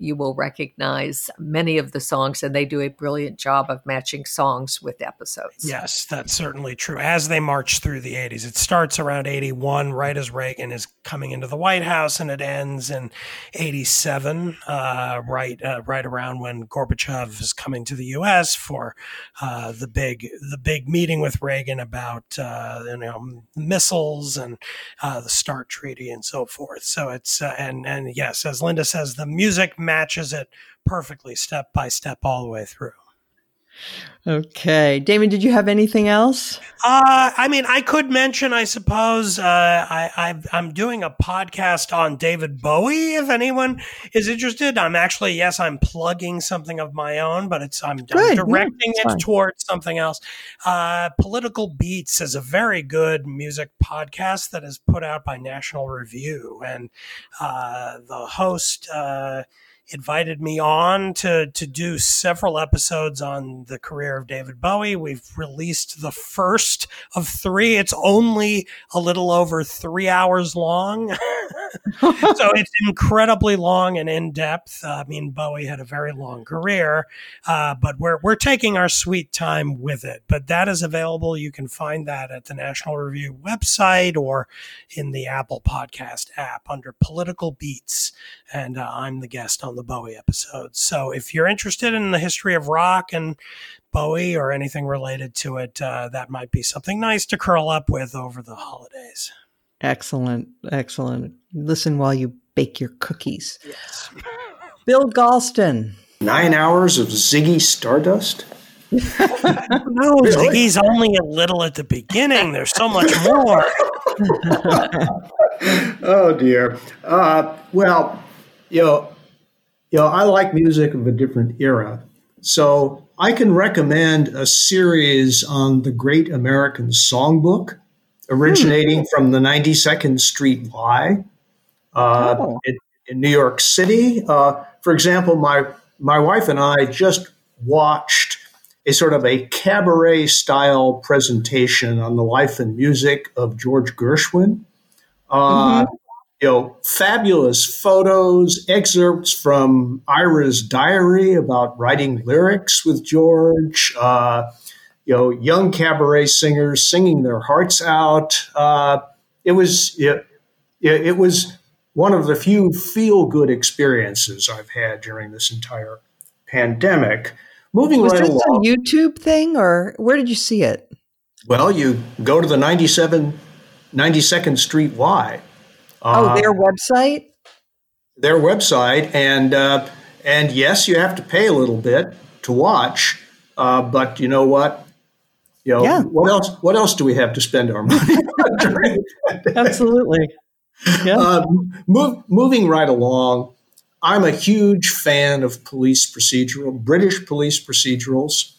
you will recognize many of the songs, and they do a brilliant job of matching songs with episodes. Yes, that's certainly true. As they march through the 80s, it starts around 81, right as Reagan is coming into the White House, and it ends in 87, uh, right uh, right around when Gorbachev is coming to the U.S. for uh, the big the big meeting with Reagan about uh, you know missiles and uh, the START treaty and so forth. So it's uh, and and yes, as Linda says, the music matches it perfectly step by step all the way through. Okay. Damon, did you have anything else? Uh, I mean, I could mention, I suppose, uh, I, I, am doing a podcast on David Bowie. If anyone is interested, I'm actually, yes, I'm plugging something of my own, but it's, I'm, I'm directing yeah, it fine. towards something else. Uh, Political Beats is a very good music podcast that is put out by National Review. And, uh, the host, uh, invited me on to to do several episodes on the career of David Bowie. We've released the first of three. It's only a little over three hours long, (laughs) so (laughs) it's incredibly long and in depth. Uh, I mean, Bowie had a very long career, uh, but we're we're taking our sweet time with it. But that is available. You can find that at the National Review website or in the Apple Podcast app under Political Beats, and uh, I'm the guest on the the Bowie episodes. So if you're interested in the history of rock and Bowie or anything related to it, uh, that might be something nice to curl up with over the holidays. Excellent. Excellent. Listen while you bake your cookies. Yes. (laughs) Bill Galston. Nine hours of Ziggy Stardust? no, (laughs) really? Ziggy's only a little at the beginning. There's so much more. (laughs) oh, dear. Uh, well, you know, you know, I like music of a different era. So I can recommend a series on the Great American Songbook, originating hmm. from the 92nd Street Y uh, oh. in, in, New York City. Uh, for example, my my wife and I just watched a sort of a cabaret style presentation on the life and music of George Gershwin. Uh, mm-hmm you know, fabulous photos, excerpts from Ira's diary about writing lyrics with George. Uh, you know, young cabaret singers singing their hearts out. Uh, it was it, it was one of the few feel good experiences I've had during this entire pandemic. Moving was right this along, a YouTube thing, or where did you see it? Well, you go to the 97, 92nd Street Y Oh, uh, their website. Their website, and uh, and yes, you have to pay a little bit to watch, uh, but you know what? You know yeah. what else? What else do we have to spend our (laughs) money on? Absolutely. Yeah. Um, move, moving right along, I'm a huge fan of police procedural, British police procedurals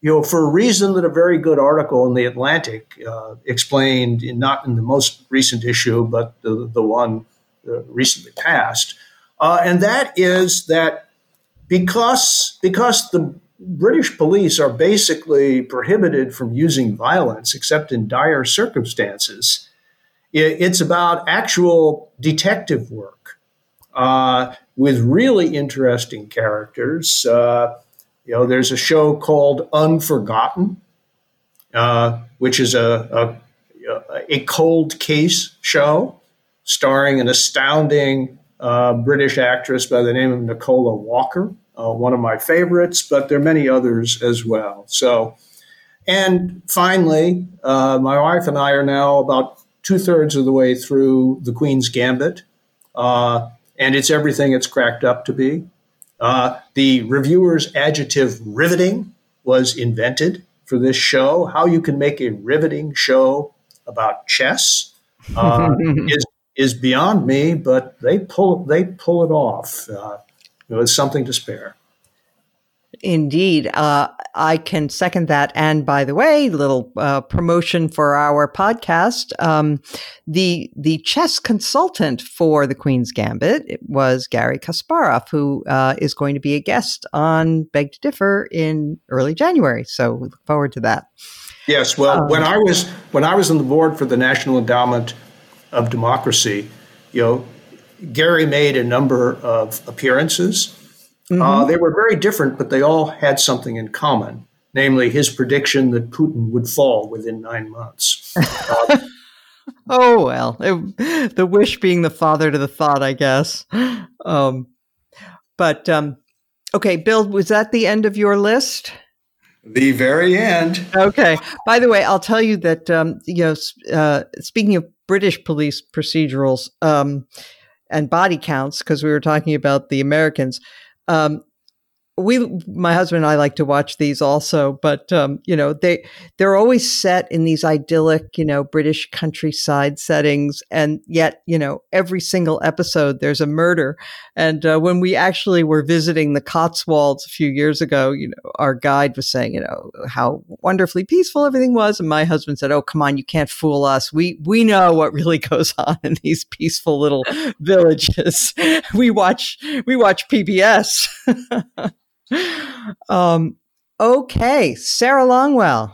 you know, for a reason that a very good article in the Atlantic uh, explained, in, not in the most recent issue, but the, the one uh, recently passed, uh, and that is that because because the British police are basically prohibited from using violence except in dire circumstances, it, it's about actual detective work uh, with really interesting characters. Uh, you know, there's a show called Unforgotten, uh, which is a, a, a cold case show starring an astounding uh, British actress by the name of Nicola Walker, uh, one of my favorites, but there are many others as well. So, and finally, uh, my wife and I are now about two thirds of the way through The Queen's Gambit, uh, and it's everything it's cracked up to be. Uh, the reviewer's adjective riveting was invented for this show. How you can make a riveting show about chess uh, (laughs) is is beyond me, but they pull they pull it off. Uh, it was something to spare. Indeed. Uh, I can second that. And by the way, little uh, promotion for our podcast. Um, the the chess consultant for the Queen's Gambit was Garry Kasparov, who uh, is going to be a guest on Beg to Differ in early January. So we look forward to that. Yes. Well, um, when I was when I was on the board for the National Endowment of Democracy, you know, Gary made a number of appearances mm-hmm. Uh, they were very different, but they all had something in common, namely his prediction that Putin would fall within nine months. Uh, (laughs) oh, well, it, the wish being the father to the thought, I guess. Um, but um, okay, Bill, was that the end of your list? The very end. Okay. By the way, I'll tell you that um, you know, uh, speaking of British police procedurals um, and body counts, because we were talking about the Americans. Um, we my husband and I like to watch these also, but um, you know they they're always set in these idyllic, you know, British countryside settings, and yet you know every single episode there's a murder. And uh, when we actually were visiting the Cotswolds a few years ago, you know, our guide was saying, you know, how wonderfully peaceful everything was, and my husband said, "Oh, come on, you can't fool us. We we know what really (laughs) goes on in these peaceful little (laughs) villages. (laughs) we watch we watch PBS." Um, okay, Sarah Longwell.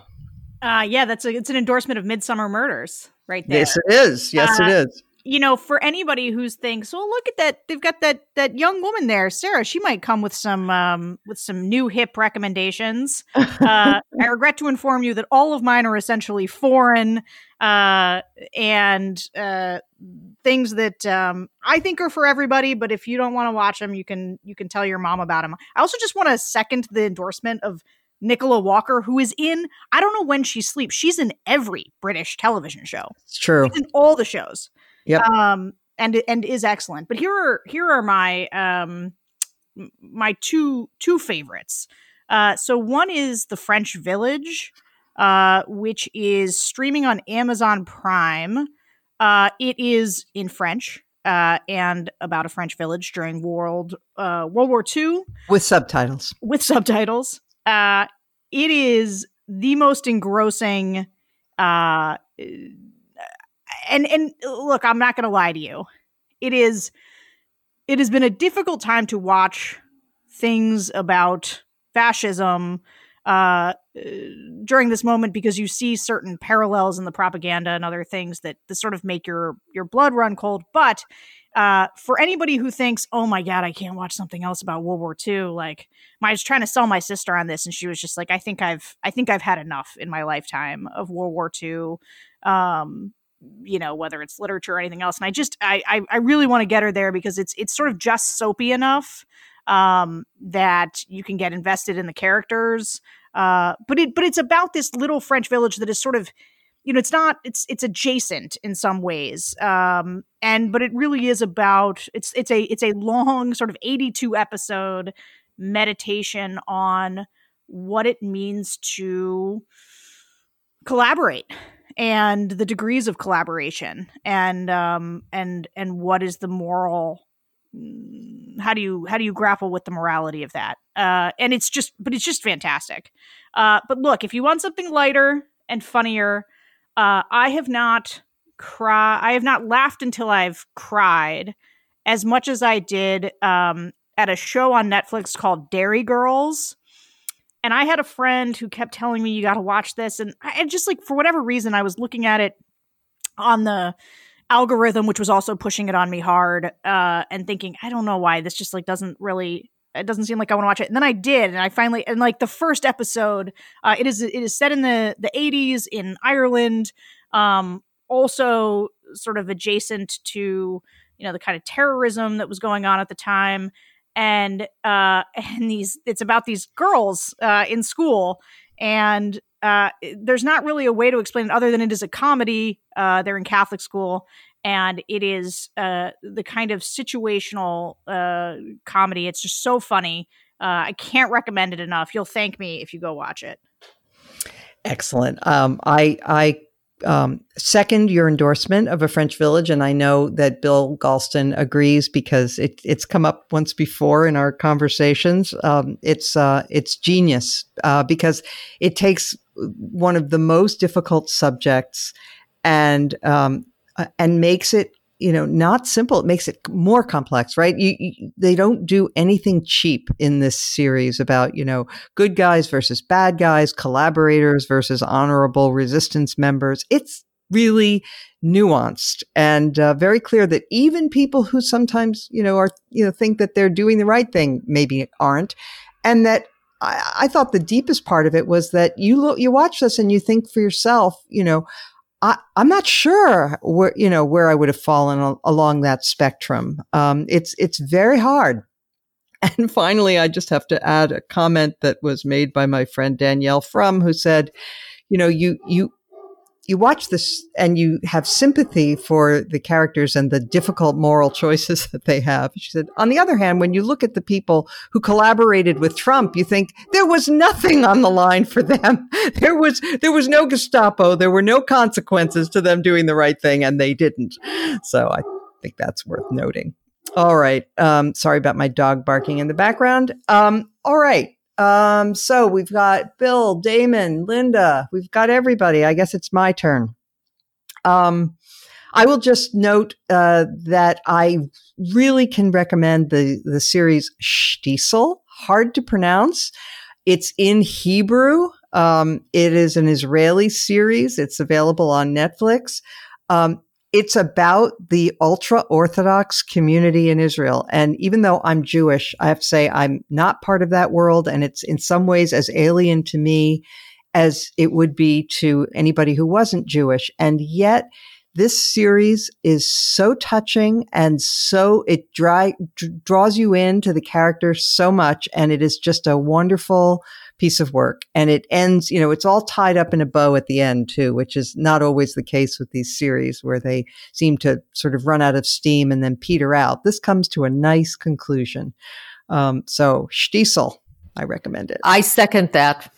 Uh, yeah, that's a, it's an endorsement of Midsomer Murders right there. Yes, it is. Yes, uh, it is. You know, for anybody who's thinks, well, look at that, they've got that that young woman there, Sarah. She might come with some um, with some new hip recommendations. (laughs) Uh, I regret to inform you that all of mine are essentially foreign uh, and uh, things that um, I think are for everybody. But if you don't want to watch them, you can you can tell your mom about them. I also just want to second the endorsement of Nicola Walker, who is in I don't know when she sleeps. She's in every British television show. It's true. She's in all the shows. Yeah. Um, and and is excellent. But here are here are my um my two two favorites. Uh, so one is the French Village, uh, which is streaming on Amazon Prime. Uh, it is in French. uh, and about a French village during World uh, World War II with subtitles. With subtitles, uh, it is the most engrossing. Uh, and and look, I'm not going to lie to you. It is. It has been a difficult time to watch things about fascism uh, during this moment because you see certain parallels in the propaganda and other things that, that sort of make your your blood run cold. But uh, for anybody who thinks, "Oh my god, I can't watch something else about World War II," like I was trying to sell my sister on this, and she was just like, "I think I've I think I've had enough in my lifetime of World War II." Um, you know whether it's literature or anything else and i just i i, I really want to get her there because it's it's sort of just soapy enough um, that you can get invested in the characters. Uh, but it but it's about this little French village that is sort of you know it's not it's it's adjacent in some ways um and but it really is about it's it's a it's a long sort of 82 episode meditation on what it means to collaborate and the degrees of collaboration and um and and what is the moral how do you how do you grapple with the morality of that? Uh and it's just but it's just fantastic. Uh but look if you want something lighter and funnier uh i have not cry i have not laughed until i've cried as much as i did um at a show on netflix called Derry Girls and i had a friend who kept telling me you got to watch this and i just like for whatever reason i was looking at it on the algorithm, which was also pushing it on me hard, uh, and thinking, I don't know why this just like doesn't really it doesn't seem like I want to watch it. And then I did, and I finally and like the first episode, uh, it is it is set in the the 80s in Ireland, um, also sort of adjacent to you know the kind of terrorism that was going on at the time, and uh, (laughs) and these it's about these girls uh, in school, and uh, there's not really a way to explain it other than it is a comedy. Uh, they're in Catholic school, and it is uh, the kind of situational uh, comedy. It's just so funny. Uh, I can't recommend it enough. You'll thank me if you go watch it. Excellent. Um, I I um, second your endorsement of a French Village, and I know that Bill Galston agrees because it, it's come up once before in our conversations. Um, it's uh, it's genius uh, because it takes one of the most difficult subjects and um, uh, and makes it you know not simple. It makes it more complex right? You, you, they don't do anything cheap in this series about you know good guys versus bad guys collaborators versus honorable resistance members. It's really nuanced and uh, very clear that even people who sometimes you know are you know think that they're doing the right thing maybe aren't. And that I, I thought the deepest part of it was that you look you watch this and you think for yourself you know I, am not sure where you know where I would have fallen al- along that spectrum. Um, it's it's very hard. (laughs) And finally, I just have to add a comment that was made by my friend Danielle Frum, who said, "You know, you you you watch this and you have sympathy for the characters and the difficult moral (laughs) choices that they have. She said, on the other hand, when you look at the people who collaborated with Trump, you think there was nothing on the line for them. (laughs) There was, there was no Gestapo. There were no consequences to them doing the right thing and they didn't. So I think that's worth noting. All right. Um, sorry about my dog barking in the background. Um, all right. Um, so we've got Bill, Damon, Linda. We've got everybody. I guess it's my turn. Um, I will just note uh, that I really can recommend the the series Shtisel. Hard to pronounce. It's in Hebrew. Um, it is an Israeli series. It's available on Netflix. Um, it's about the ultra Orthodox community in Israel. And even though I'm Jewish, I have to say I'm not part of that world. And it's in some ways as alien to me as it would be to anybody who wasn't Jewish. And yet, this series is so touching and so it dry, d- draws you into the character so much. And it is just a wonderful piece of work. And it ends, you know, it's all tied up in a bow at the end too, which is not always the case with these series where they seem to sort of run out of steam and then peter out. This comes to a nice conclusion. Um, so Shtisel, I recommend it. I second that.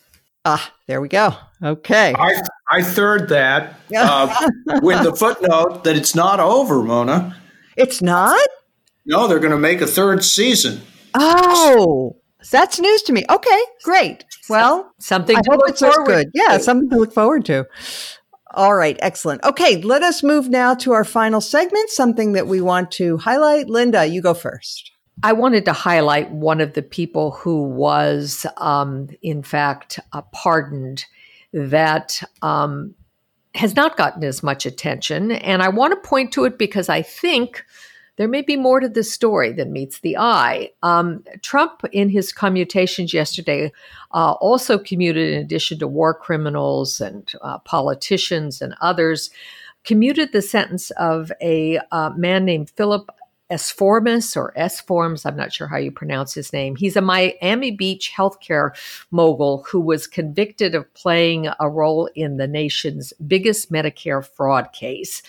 Ah, there we go. Okay. I, I third that uh, with the footnote that it's not over, Mona. It's not? No, they're going to make a third season. Oh, that's news to me. Okay, great. Well, something I to hope look it's good. Yeah, something to look forward to. All right, excellent. Okay, let us move now to our final segment, something that we want to highlight. Linda, you go first. I wanted to highlight one of the people who was, um, in fact, uh, pardoned that um, has not gotten as much attention. And I want to point to it because I think there may be more to this story than meets the eye. Um, Trump, in his commutations yesterday, uh, also commuted, in addition to war criminals and uh, politicians and others, commuted the sentence of a uh, man named Philip Esformes or S Forms. I'm not sure how you pronounce his name. He's a Miami Beach healthcare mogul who was convicted of playing a role in the nation's biggest Medicare fraud case.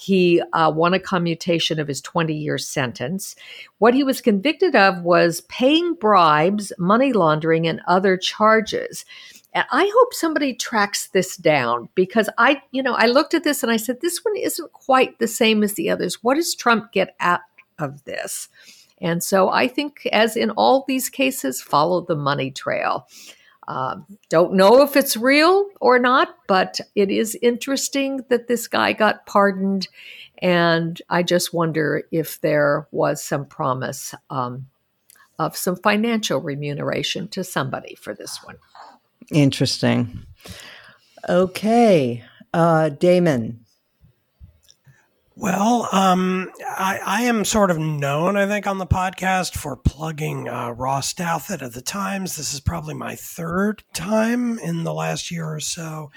He uh, won a commutation of his 20 year sentence. What he was convicted of was paying bribes, money laundering, and other charges. And I hope somebody tracks this down because I, you know, I looked at this and I said, this one isn't quite the same as the others. What does Trump get out of this? And so I think, as in all these cases, follow the money trail. Um, don't know if it's real or not, but it is interesting that this guy got pardoned. And I just wonder if there was some promise um, of some financial remuneration to somebody for this one. Interesting. Okay. Uh, Damon. Well, um, I, I, am sort of known, I think, on the podcast for plugging uh, Ross Douthat of the Times. This is probably my third time in the last year or so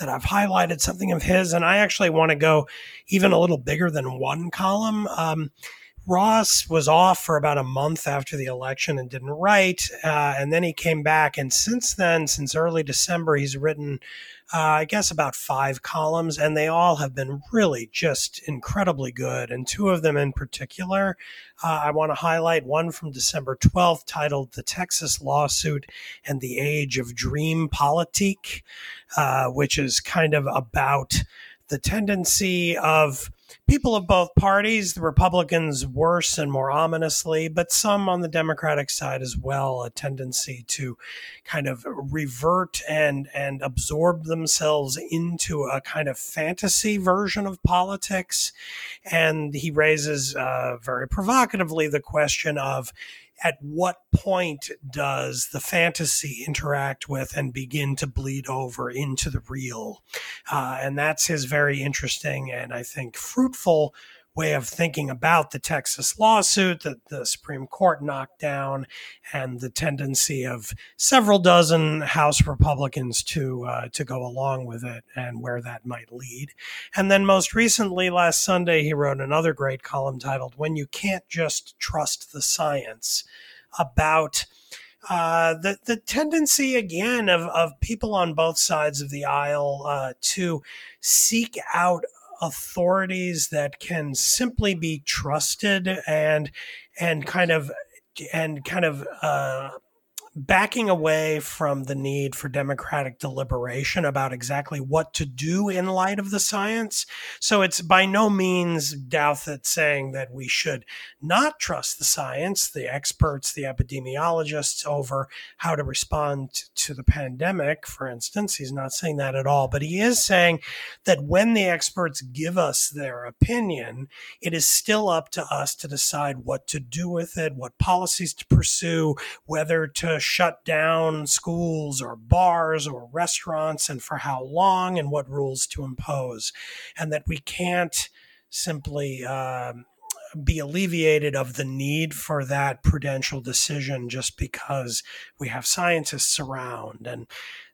that I've highlighted something of his, and I actually want to go even a little bigger than one column. Um, Ross was off for about a month after the election and didn't write, uh, and then he came back. And since then, since early December, he's written uh, I guess about five columns, and they all have been really just incredibly good. And two of them in particular, uh, I want to highlight one from December 12th titled The Texas Lawsuit and the Age of Dream Politique, uh, which is kind of about the tendency of people of both parties, the Republicans worse and more ominously, but some on the Democratic side as well, a tendency to kind of revert and and absorb themselves into a kind of fantasy version of politics. And he raises uh, very provocatively the question of at what point does the fantasy interact with and begin to bleed over into the real? Uh, and that's his very interesting and I think fruitful way of thinking about the Texas lawsuit that the Supreme Court knocked down and the tendency of several dozen House Republicans to uh, to go along with it and where that might lead. And then most recently last Sunday he wrote another great column titled When You Can't Just Trust the Science about uh, the the tendency again of of people on both sides of the aisle uh, to seek out authorities that can simply be trusted and and kind of and kind of uh, backing away from the need for democratic deliberation about exactly what to do in light of the science. So it's by no means Douthat saying that we should not trust the science, the experts, the epidemiologists over how to respond to the pandemic, for instance. He's not saying that at all, but he is saying that when the experts give us their opinion, it is still up to us to decide what to do with it, what policies to pursue, whether to shut down schools or bars or restaurants and for how long and what rules to impose. And that we can't simply uh, be alleviated of the need for that prudential decision just because we have scientists around. And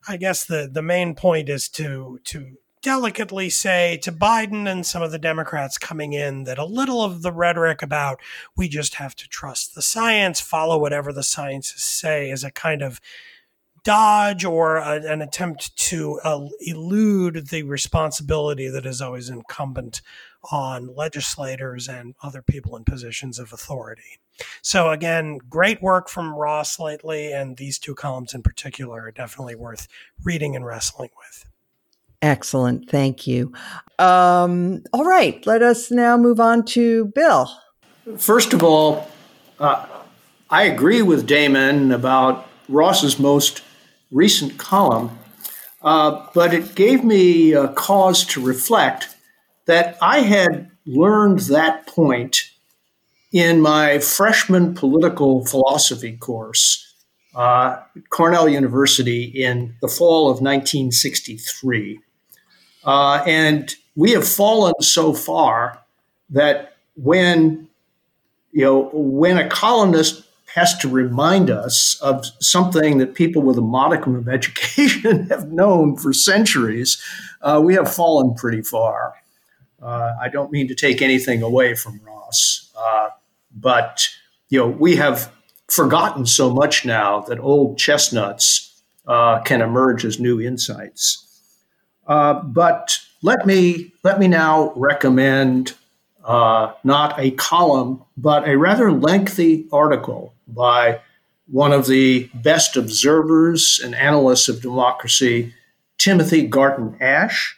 I guess the, the main point is to, to delicately say to Biden and some of the Democrats coming in that a little of the rhetoric about we just have to trust the science, follow whatever the scientists say is a kind of dodge or a, an attempt to uh, elude the responsibility that is always incumbent on legislators and other people in positions of authority. So again, great work from Ross lately, and these two columns in particular are definitely worth reading and wrestling with. Excellent. Thank you. Um, all right. Let us now move on to Bill. First of all, uh, I agree with Damon about Ross's most recent column, uh, but it gave me a cause to reflect that I had learned that point in my freshman political philosophy course uh, Cornell University in the fall of 1963. Uh, and we have fallen so far that when you know when a columnist has to remind us of something that people with a modicum of (laughs) education have known for centuries, uh, we have fallen pretty far. Uh, I don't mean to take anything away from Ross, uh, but you know we have forgotten so much now that old chestnuts uh, can emerge as new insights. Uh, but let me let me now recommend uh, not a column, but a rather lengthy article by one of the best observers and analysts of democracy, Timothy Garton Ash.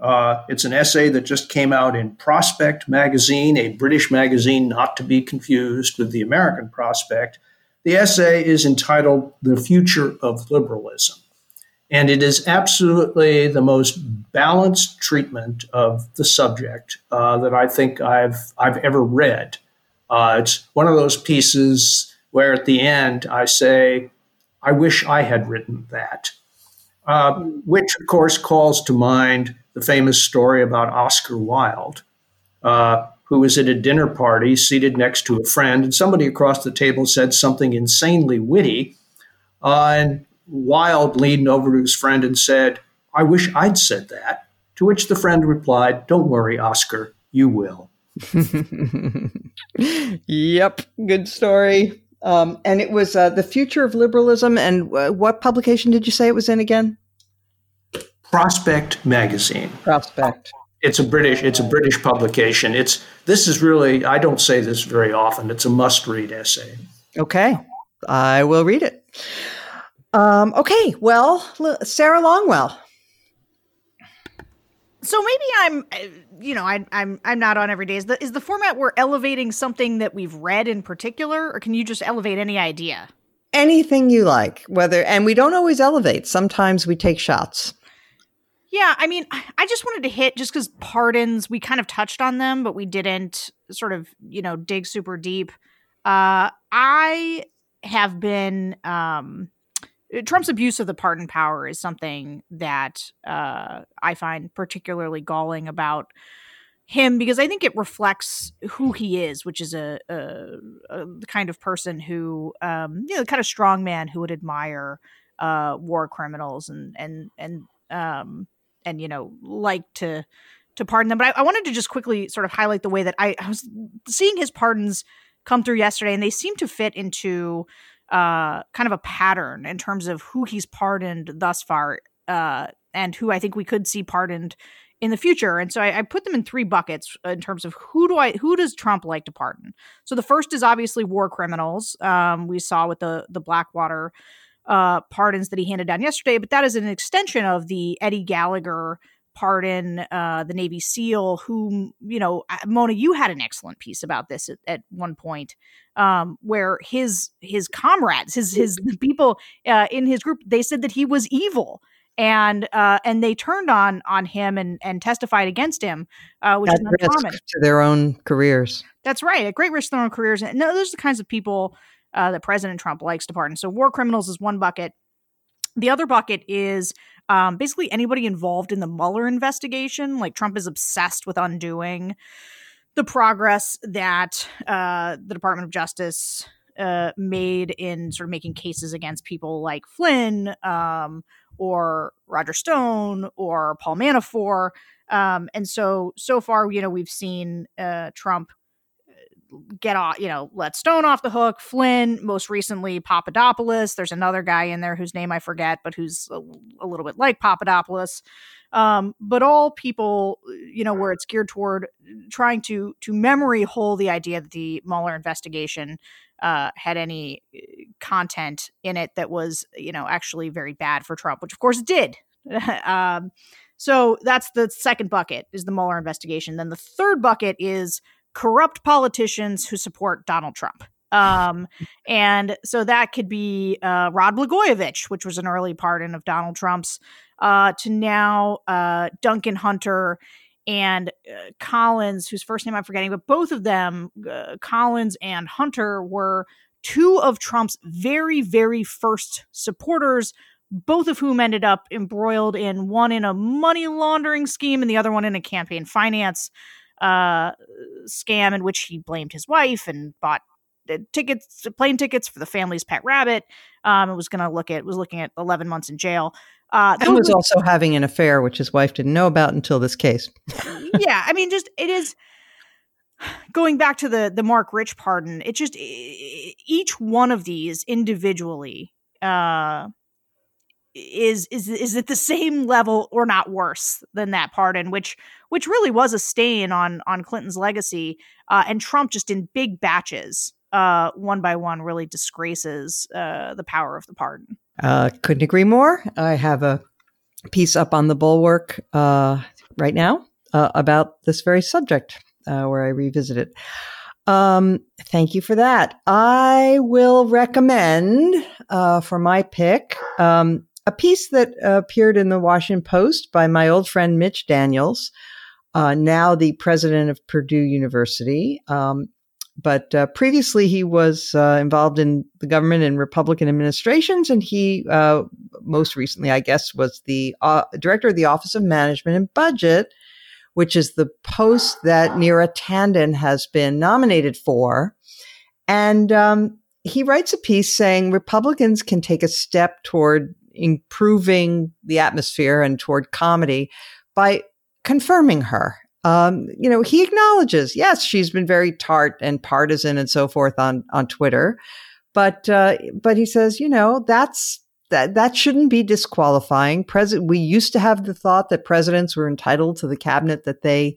Uh, it's an essay that just came out in Prospect magazine, a British magazine not to be confused with the American Prospect. The essay is entitled The Future of Liberalism. And it is absolutely the most balanced treatment of the subject uh, that I think I've, I've ever read. Uh, it's one of those pieces where at the end I say, I wish I had written that. Uh, which, of course, calls to mind the famous story about Oscar Wilde, uh, who was at a dinner party seated next to a friend, and somebody across the table said something insanely witty. Uh, and Wilde leaned over to his friend and said, I wish I'd said that. To which the friend replied, Don't worry, Oscar, you will. (laughs) yep, good story. Um, and it was uh, The Future of Liberalism. And uh, what publication did you say it was in again? Prospect Magazine. Prospect. It's a British. It's a British publication. It's this is really. I don't say this very often. It's a must-read essay. Okay, I will read it. Um, okay, well, Sarah Longwell. So maybe I'm, uh, you know, I, I'm I'm not on every day. Is the is the format we're elevating something that we've read in particular, or can you just elevate any idea? Anything you like, whether and we don't always elevate. Sometimes we take shots. Yeah, I mean, I just wanted to hit just because pardons we kind of touched on them, but we didn't sort of you know dig super deep. Uh, I have been um Trump's abuse of the pardon power is something that uh, I find particularly galling about him because I think it reflects who he is, which is a, a, a the kind of person who, um, you know, the kind of strong man who would admire uh, war criminals and and and um, and you know like to to pardon them. But I, I wanted to just quickly sort of highlight the way that I, I was seeing his pardons come through yesterday, and they seem to fit into uh, kind of a pattern in terms of who he's pardoned thus far uh, and who I think we could see pardoned in the future. And so I, I, put them in three buckets in terms of who do I who does Trump like to pardon? So the first is obviously war criminals. Um, we saw with the the Blackwater uh, pardons that he handed down yesterday, but that is an extension of the Eddie Gallagher pardon uh, the Navy SEAL, whom, you know, Mona, you had an excellent piece about this at, at one point, um, where his his comrades, his his people uh, in his group, they said that he was evil. And uh, and they turned on on him and and testified against him, uh, which at is uncommon to their own careers. That's right, at great risk to their own careers. And no, those are the kinds of people uh, that President Trump likes to pardon. So war criminals is one bucket. The other bucket is um, basically anybody involved in the Mueller investigation. Like Trump is obsessed with undoing the progress that uh, the Department of Justice uh, made in sort of making cases against people like Flynn um, or Roger Stone or Paul Manafort. Um, and so, so far, you know, we've seen uh, Trump get off, you know, let Stone off the hook. Flynn, most recently Papadopoulos. There's another guy in there whose name I forget, but who's a, a little bit like Papadopoulos. Um, but all people, you know, where it's geared toward trying to to memory hole the idea that the Mueller investigation uh, had any uh, content in it that was, you know, actually very bad for Trump, which of course it did. (laughs) um, So that's the second bucket is the Mueller investigation. Then the third bucket is corrupt politicians who support Donald Trump. Um, (laughs) and so that could be uh, Rod Blagojevich, which was an early pardon of Donald Trump's, uh, to now uh, Duncan Hunter and uh, Collins, whose first name I'm forgetting, but both of them, uh, Collins and Hunter, were two of Trump's very, very first supporters. Both of whom ended up embroiled in one in a money laundering scheme and the other one in a campaign finance uh, scam in which he blamed his wife and bought tickets, plane tickets for the family's pet rabbit. Um, it was going to look at was looking at 11 months in jail. Uh, and was also having an affair, which his wife didn't know about until this case. yeah, I mean, just it is going back to the the Marc Rich pardon. It just each one of these individually uh, is is is at the same level or not worse than that pardon, which which really was a stain on on Clinton's legacy, uh, and Trump just in big batches uh, one by one really disgraces uh, the power of the pardon. Uh, couldn't agree more. I have a piece up on the bulwark uh, right now uh, about this very subject uh, where I revisit it. Um, thank you for that. I will recommend for my pick um, a piece that appeared in the Washington Post by my old friend Mitch Daniels. Uh, now the president of Purdue University. Um, but uh, previously he was uh, involved in the government and Republican administrations, and he uh, most recently, I guess, was the uh, director of the Office of Management and Budget, which is the post that Neera Tanden has been nominated for. And um, he writes a piece saying Republicans can take a step toward improving the atmosphere and toward comedy by confirming her um, you know, he acknowledges, yes, she's been very tart and partisan and so forth on on Twitter, but uh, but he says, you know, that's that that shouldn't be disqualifying. President, we used to have the thought that presidents were entitled to the cabinet that they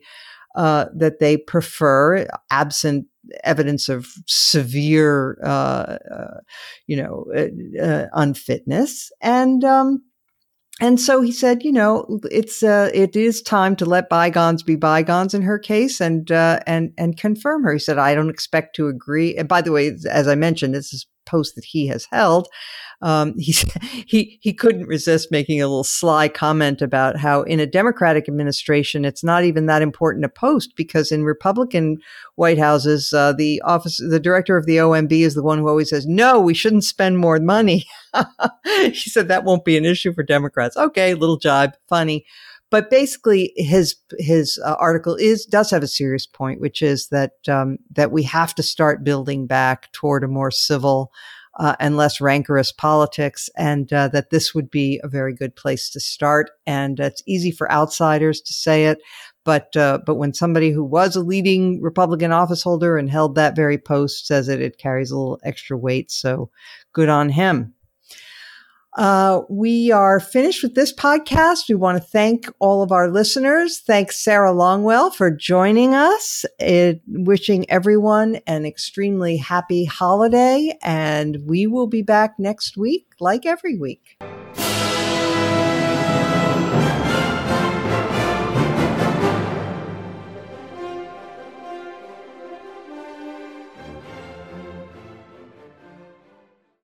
uh, that they prefer, absent evidence of severe, uh, uh you know, uh, uh, unfitness, and um, and so he said, you know, it's uh, it is time to let bygones be bygones in her case, and uh, and and confirm her. He said, I don't expect to agree. And by the way, as I mentioned, this is post that he has held um, he (laughs) he he couldn't resist making a little sly comment about how in a Democratic administration it's not even that important a post because in Republican White Houses uh, the office the director of the OMB is the one who always says no we shouldn't spend more money. (laughs) he said that won't be an issue for Democrats. Okay, little jibe, funny. But basically, his his uh, article is does have a serious point, which is that um, that we have to start building back toward a more civil uh, and less rancorous politics, and uh, that this would be a very good place to start. And it's easy for outsiders to say it, but uh, but when somebody who was a leading Republican office holder and held that very post says it, it carries a little extra weight. So good on him. Uh, we are finished with this podcast. We want to thank all of our listeners. Thanks Sarah Longwell for joining us. It, wishing everyone an extremely happy holiday, and we will be back next week, like every week.